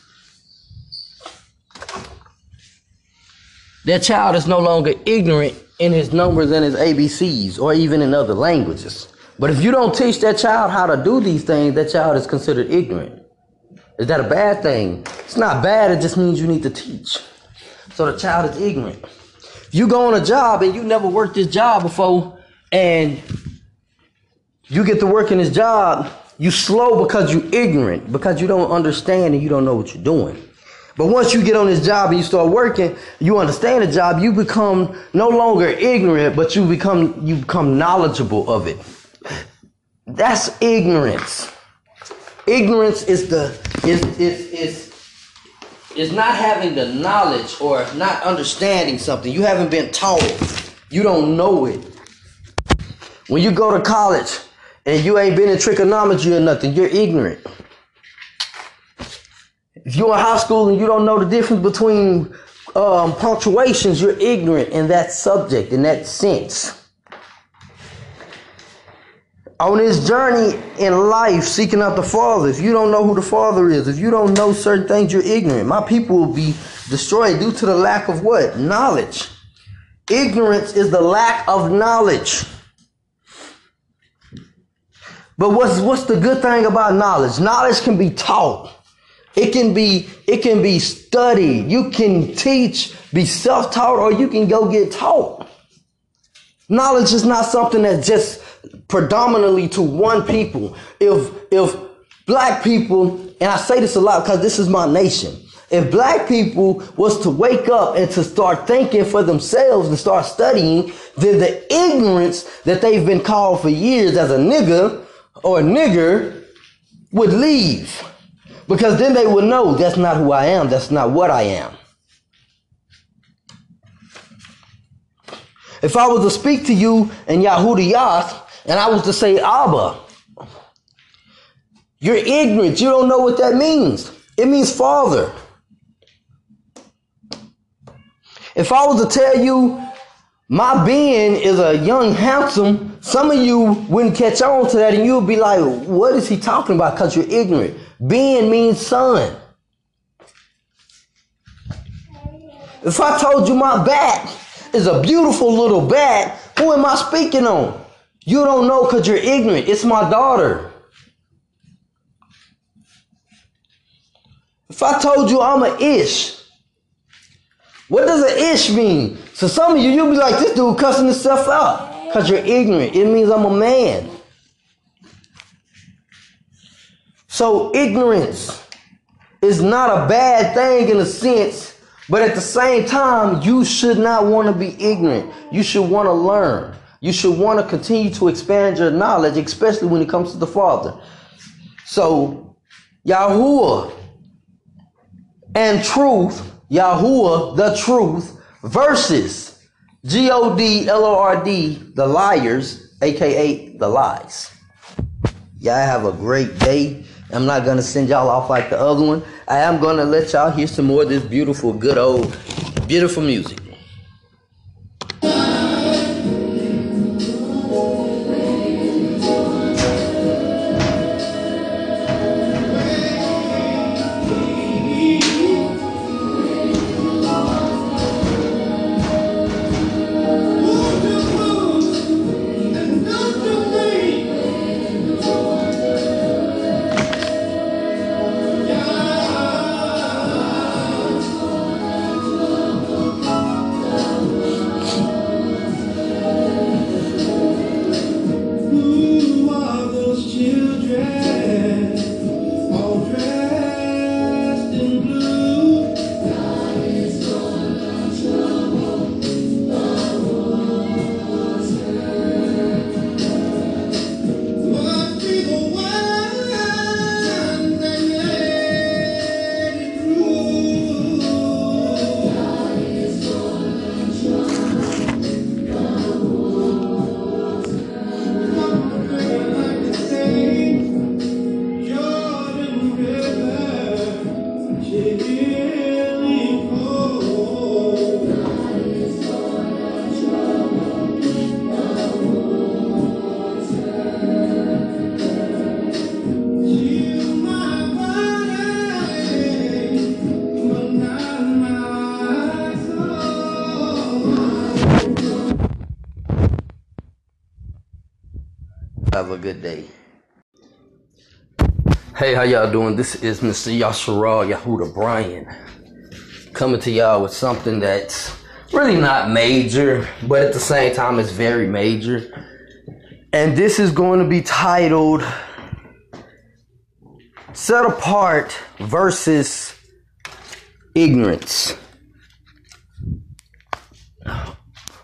that child is no longer ignorant in his numbers and his ABCs or even in other languages. But if you don't teach that child how to do these things, that child is considered ignorant. Is that a bad thing? It's not bad, it just means you need to teach. So the child is ignorant. If you go on a job and you never worked this job before and you get to work in this job You slow because you ignorant, because you don't understand and you don't know what you're doing. But once you get on this job and you start working, you understand the job, you become no longer ignorant, but you become you become knowledgeable of it. That's ignorance. Ignorance is the is is is is not having the knowledge or not understanding something. You haven't been taught. You don't know it. When you go to college and you ain't been in trigonometry or nothing, you're ignorant. If you're in high school and you don't know the difference between um, punctuations, you're ignorant in that subject, in that sense. On this journey in life, seeking out the Father, if you don't know who the Father is, if you don't know certain things, you're ignorant. My people will be destroyed due to the lack of what? Knowledge. Ignorance is the lack of knowledge. But what's what's the good thing about knowledge? Knowledge can be taught. It can be it can be studied. You can teach, be self-taught, or you can go get taught. Knowledge is not something that's just predominantly to one people. If if black people, and I say this a lot because this is my nation. If black people was to wake up and to start thinking for themselves and start studying, then the ignorance that they've been called for years as a nigga or a nigger would leave. Because then they would know that's not who I am, that's not what I am. If I was to speak to you in Yahudiyat and I was to say Abba, you're ignorant. You don't know what that means. It means father. If I was to tell you my being is a young, handsome, some of you wouldn't catch on to that and you would be like, what is he talking about? Because you're ignorant. Being means son. If I told you my back is a beautiful little bat, who am I speaking on? You don't know because you're ignorant. It's my daughter. If I told you I'm an ish, what does an ish mean? So some of you, you'll be like, this dude cussing himself out because you're ignorant. It means I'm a man. So ignorance is not a bad thing in a sense, but at the same time, you should not want to be ignorant. You should want to learn. You should want to continue to expand your knowledge, especially when it comes to the Father. So, Yahuwah and truth Yahuwah, the truth, versus G O D L O R D, the liars, aka the lies. Y'all have a great day. I'm not gonna send y'all off like the other one. I am gonna let y'all hear some more of this beautiful, good old, beautiful music. How y'all doing? This is Mr. Yashara Yahuda Brian coming to y'all with something that's really not major, but at the same time, it's very major. And this is going to be titled set apart versus ignorance.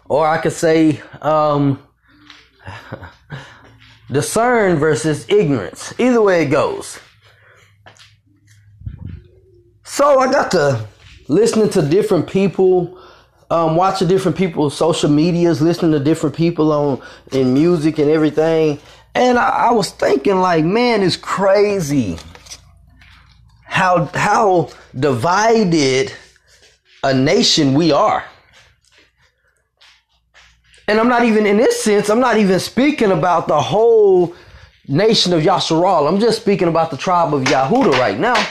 Or I could say um, *laughs* discern versus ignorance. Either way it goes. So I got to listening to different people, um, watching different people's social medias, listening to different people on in music and everything. And I, I was thinking, like, man, it's crazy how how divided a nation we are. And I'm not even in this sense, I'm not even speaking about the whole nation of Yasharal. I'm just speaking about the tribe of Yahuda right now,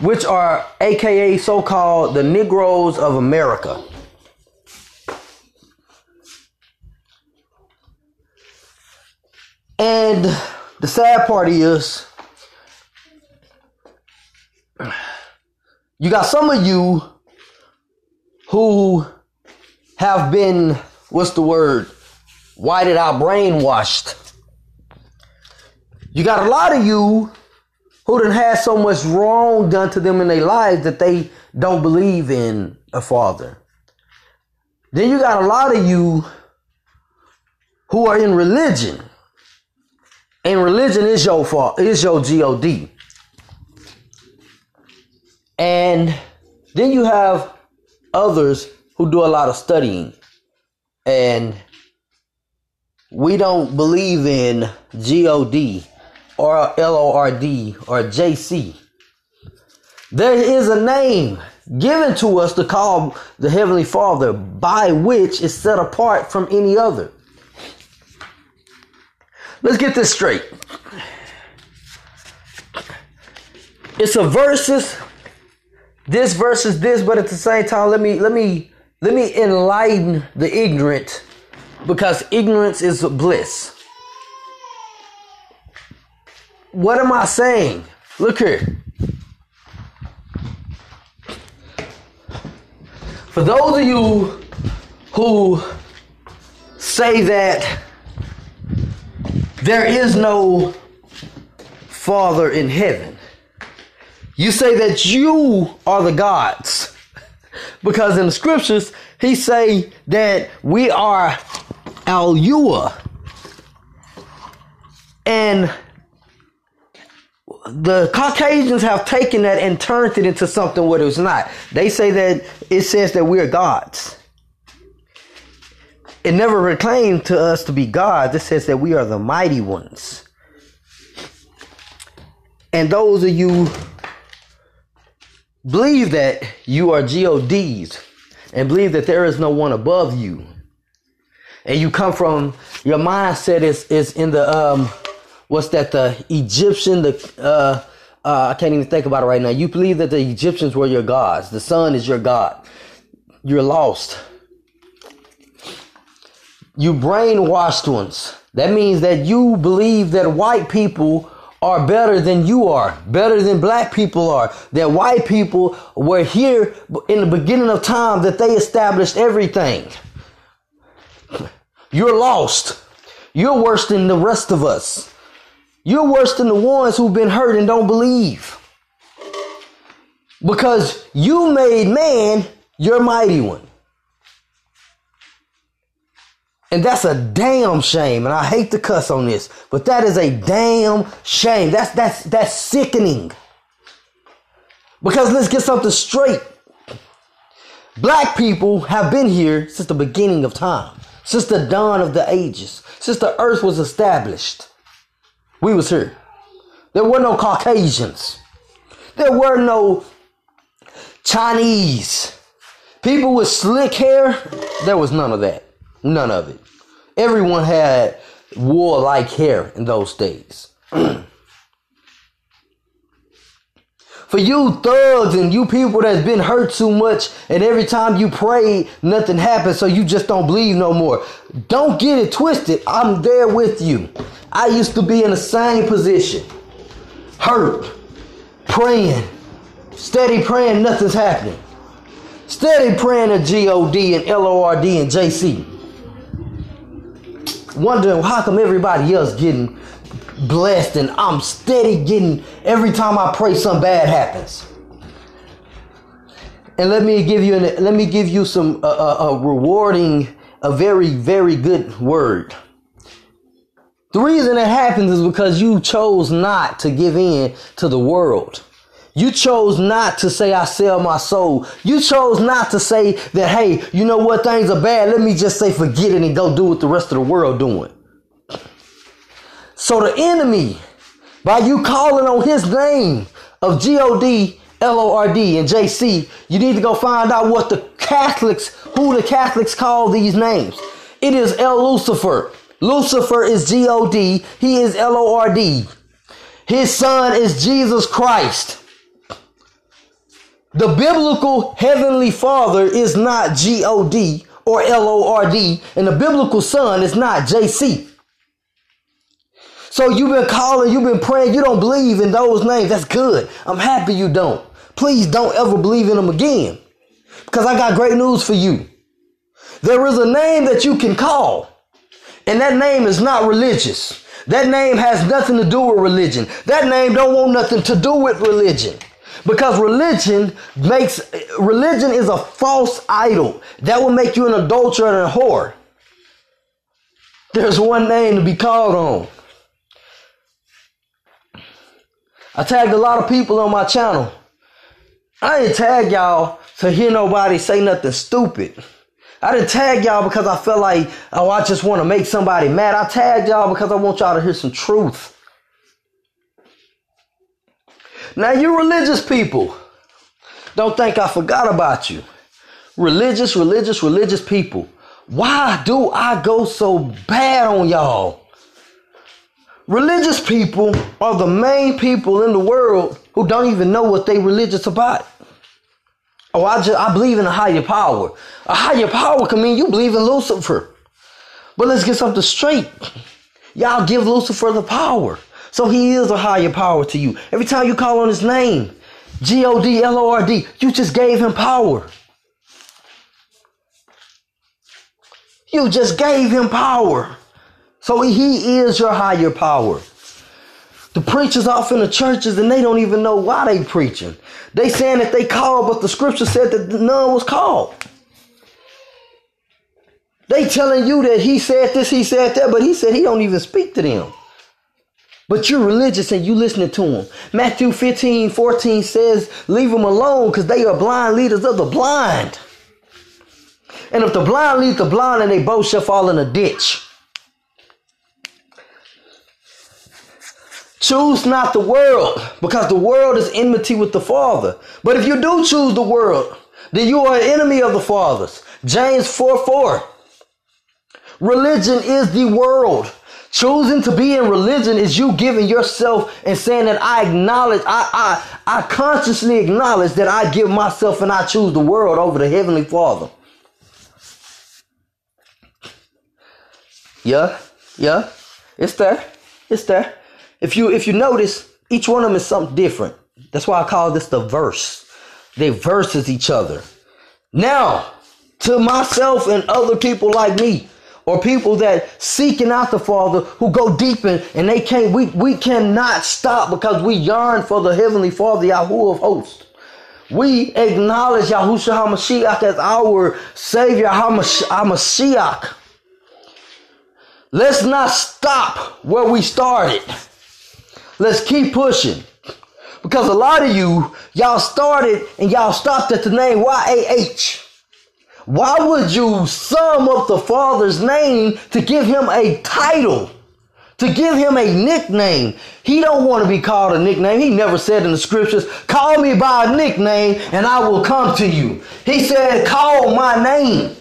which are aka so-called the Negroes of America. And the sad part is you got some of you who have been, what's the word, whited out, brainwashed. You got a lot of you who done had so much wrong done to them in their lives that they don't believe in a father. Then you got a lot of you who are in religion. And religion is your fault, is your God. And then you have others who do a lot of studying. And we don't believe in God or LORD or JC. There is a name given to us to call the Heavenly Father by which is set apart from any other. Let's get this straight. It's a versus this versus this, but at the same time, let me let me let me enlighten the ignorant because ignorance is bliss. What am I saying? Look here. For those of you who say that there is no Father in heaven, you say that you are the gods. *laughs* Because in the scriptures, he say that we are Alua. And the Caucasians have taken that and turned it into something what it was not. They say that it says that we are gods. It never reclaimed to us to be gods. It says that we are the mighty ones. And those of you believe that you are GODs and believe that there is no one above you. And you come from your mindset is is in the um what's that the Egyptian the uh uh, I can't even think about it right now. You believe that the Egyptians were your gods. The sun is your god. You're lost. You brainwashed ones. That means that you believe that white people are better than you are, better than black people are. That white people were here in the beginning of time, that they established everything. You're lost. You're worse than the rest of us. You're worse than the ones who've been hurt and don't believe. Because you made man your mighty one. And that's a damn shame. And I hate to cuss on this, but that is a damn shame. That's that's that's sickening. Because let's get something straight. Black people have been here since the beginning of time, since the dawn of the ages, since the earth was established. We was here. There were no Caucasians. There were no Chinese. People with slick hair, there was none of that. None of it. Everyone had warlike hair in those days. *clears throat* For you thugs and you people that's been hurt too much, and every time you pray, nothing happens, so you just don't believe no more. Don't get it twisted. I'm there with you. I used to be in the same position. Hurt, praying, steady praying, nothing's happening. Steady praying to G-O-D and L-O-R-D and J-C wondering how come everybody else getting blessed and I'm steady getting every time I pray something bad happens. And let me give you an, let me give you some a uh, uh, rewarding a very very good word. The reason it happens is because you chose not to give in to the world. You chose not to say, I sell my soul. You chose not to say that, hey, you know what, things are bad. Let me just say, forget it and go do what the rest of the world doing. So the enemy, by you calling on his name of G-O-D, L-O-R-D, and J-C, you need to go find out what the Catholics, who the Catholics call these names. It is El Lucifer. Lucifer is G-O-D. He is L-O-R-D. His son is Jesus Christ. The biblical heavenly father is not G O D or L O R D, and the biblical son is not J C. So you've been calling, you've been praying, you don't believe in those names. That's good. I'm happy you don't. Please don't ever believe in them again. Because I got great news for you. There is a name that you can call, and that name is not religious. That name has nothing to do with religion. That name don't want nothing to do with religion. Because religion makes religion is a false idol that will make you an adulterer and a whore. There's one name to be called on. I tagged a lot of people on my channel. I didn't tag y'all to hear nobody say nothing stupid. I didn't tag y'all because I felt like, oh, I just want to make somebody mad. I tagged y'all because I want y'all to hear some truth. Now, you religious people, don't think I forgot about you. Religious, religious, religious people. Why do I go so bad on y'all? Religious people are the main people in the world who don't even know what they religious about. Oh, I just I believe in a higher power. A higher power can mean you believe in Lucifer. But let's get something straight. Y'all give Lucifer the power. So he is a higher power to you. Every time you call on his name, G O D L O R D, you just gave him power. You just gave him power. So he is your higher power. The preachers off in the churches and they don't even know why they preaching. They saying that they called, but the scripture said that none was called. They telling you that he said this, he said that, but he said he don't even speak to them. But you're religious and you listening to them. Matthew 15, 14 says, leave them alone because they are blind leaders of the blind. And if the blind lead the blind and they both shall fall in a ditch. Choose not the world because the world is enmity with the Father. But if you do choose the world, then you are an enemy of the Father's. James 4 4. Religion is the world. Choosing to be in religion is you giving yourself and saying that I acknowledge, I, I, I consciously acknowledge that I give myself and I choose the world over the Heavenly Father. Yeah, yeah, it's there, it's there. If you if you notice, each one of them is something different. That's why I call this the verse. They verses each other. Now, to myself and other people like me, or people that seeking out the Father who go deep in and they can't, we, we cannot stop because we yearn for the Heavenly Father, Yahweh of hosts. We acknowledge Yahushua HaMashiach as our Savior, HaMashiach. Let's not stop where we started. Let's keep pushing. Because a lot of you, y'all started and y'all stopped at the name Y-A-H. Why would you sum up the Father's name to give him a title? To give him a nickname. He don't want to be called a nickname. He never said in the scriptures, call me by a nickname and I will come to you. He said, call my name.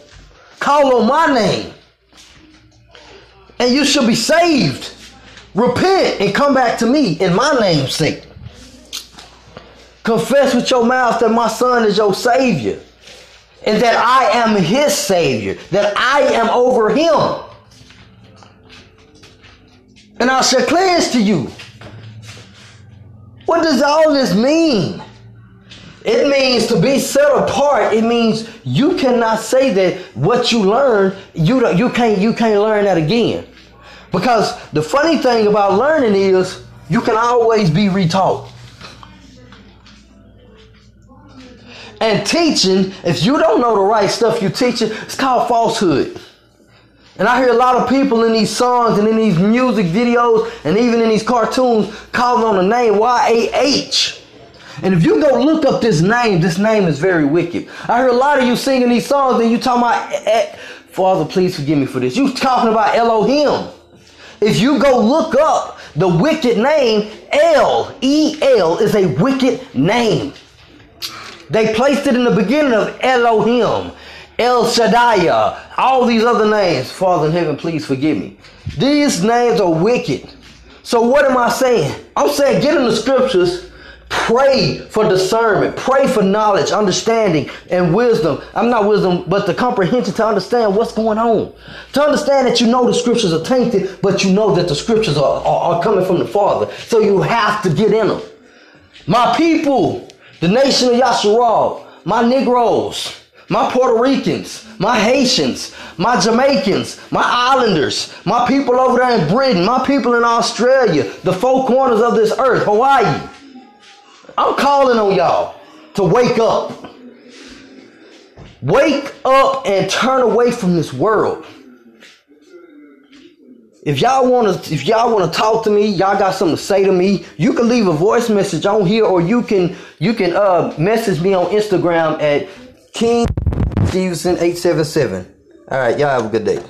Call on my name. And you shall be saved. Repent and come back to me in my name's sake. Confess with your mouth that my son is your savior and that I am his Savior, that I am over him. And I shall cleanse to you. What does all this mean? It means to be set apart. It means you cannot say that what you learned, you you can't you can't learn that again. Because the funny thing about learning is you can always be retaught. And teaching, if you don't know the right stuff you're teaching, it's called falsehood. And I hear a lot of people in these songs and in these music videos and even in these cartoons calling on the name YAH. And if you go look up this name, this name is very wicked. I hear a lot of you singing these songs and you talking about, eh, eh, Father, please forgive me for this. You talking about Elohim. If you go look up the wicked name, El, E-L, is a wicked name. They placed it in the beginning of Elohim, El Shaddai, all these other names. Father in heaven, please forgive me. These names are wicked. So what am I saying? I'm saying get in the scriptures, pray for discernment, pray for knowledge, understanding, and wisdom. I'm not wisdom, but the comprehension to understand what's going on. To understand that you know the scriptures are tainted, but you know that the scriptures are, are, are coming from the Father. So you have to get in them. My people, the nation of Yasharal, my Negroes, my Puerto Ricans, my Haitians, my Jamaicans, my Islanders, my people over there in Britain, my people in Australia, the four corners of this earth, Hawaii. I'm calling on y'all to wake up. Wake up and turn away from this world. If y'all want to, if y'all want to talk to me, y'all got something to say to me. You can leave a voice message on here, or you can you can uh message me on Instagram at King Stevenson eight seven seven. All right, y'all have a good day.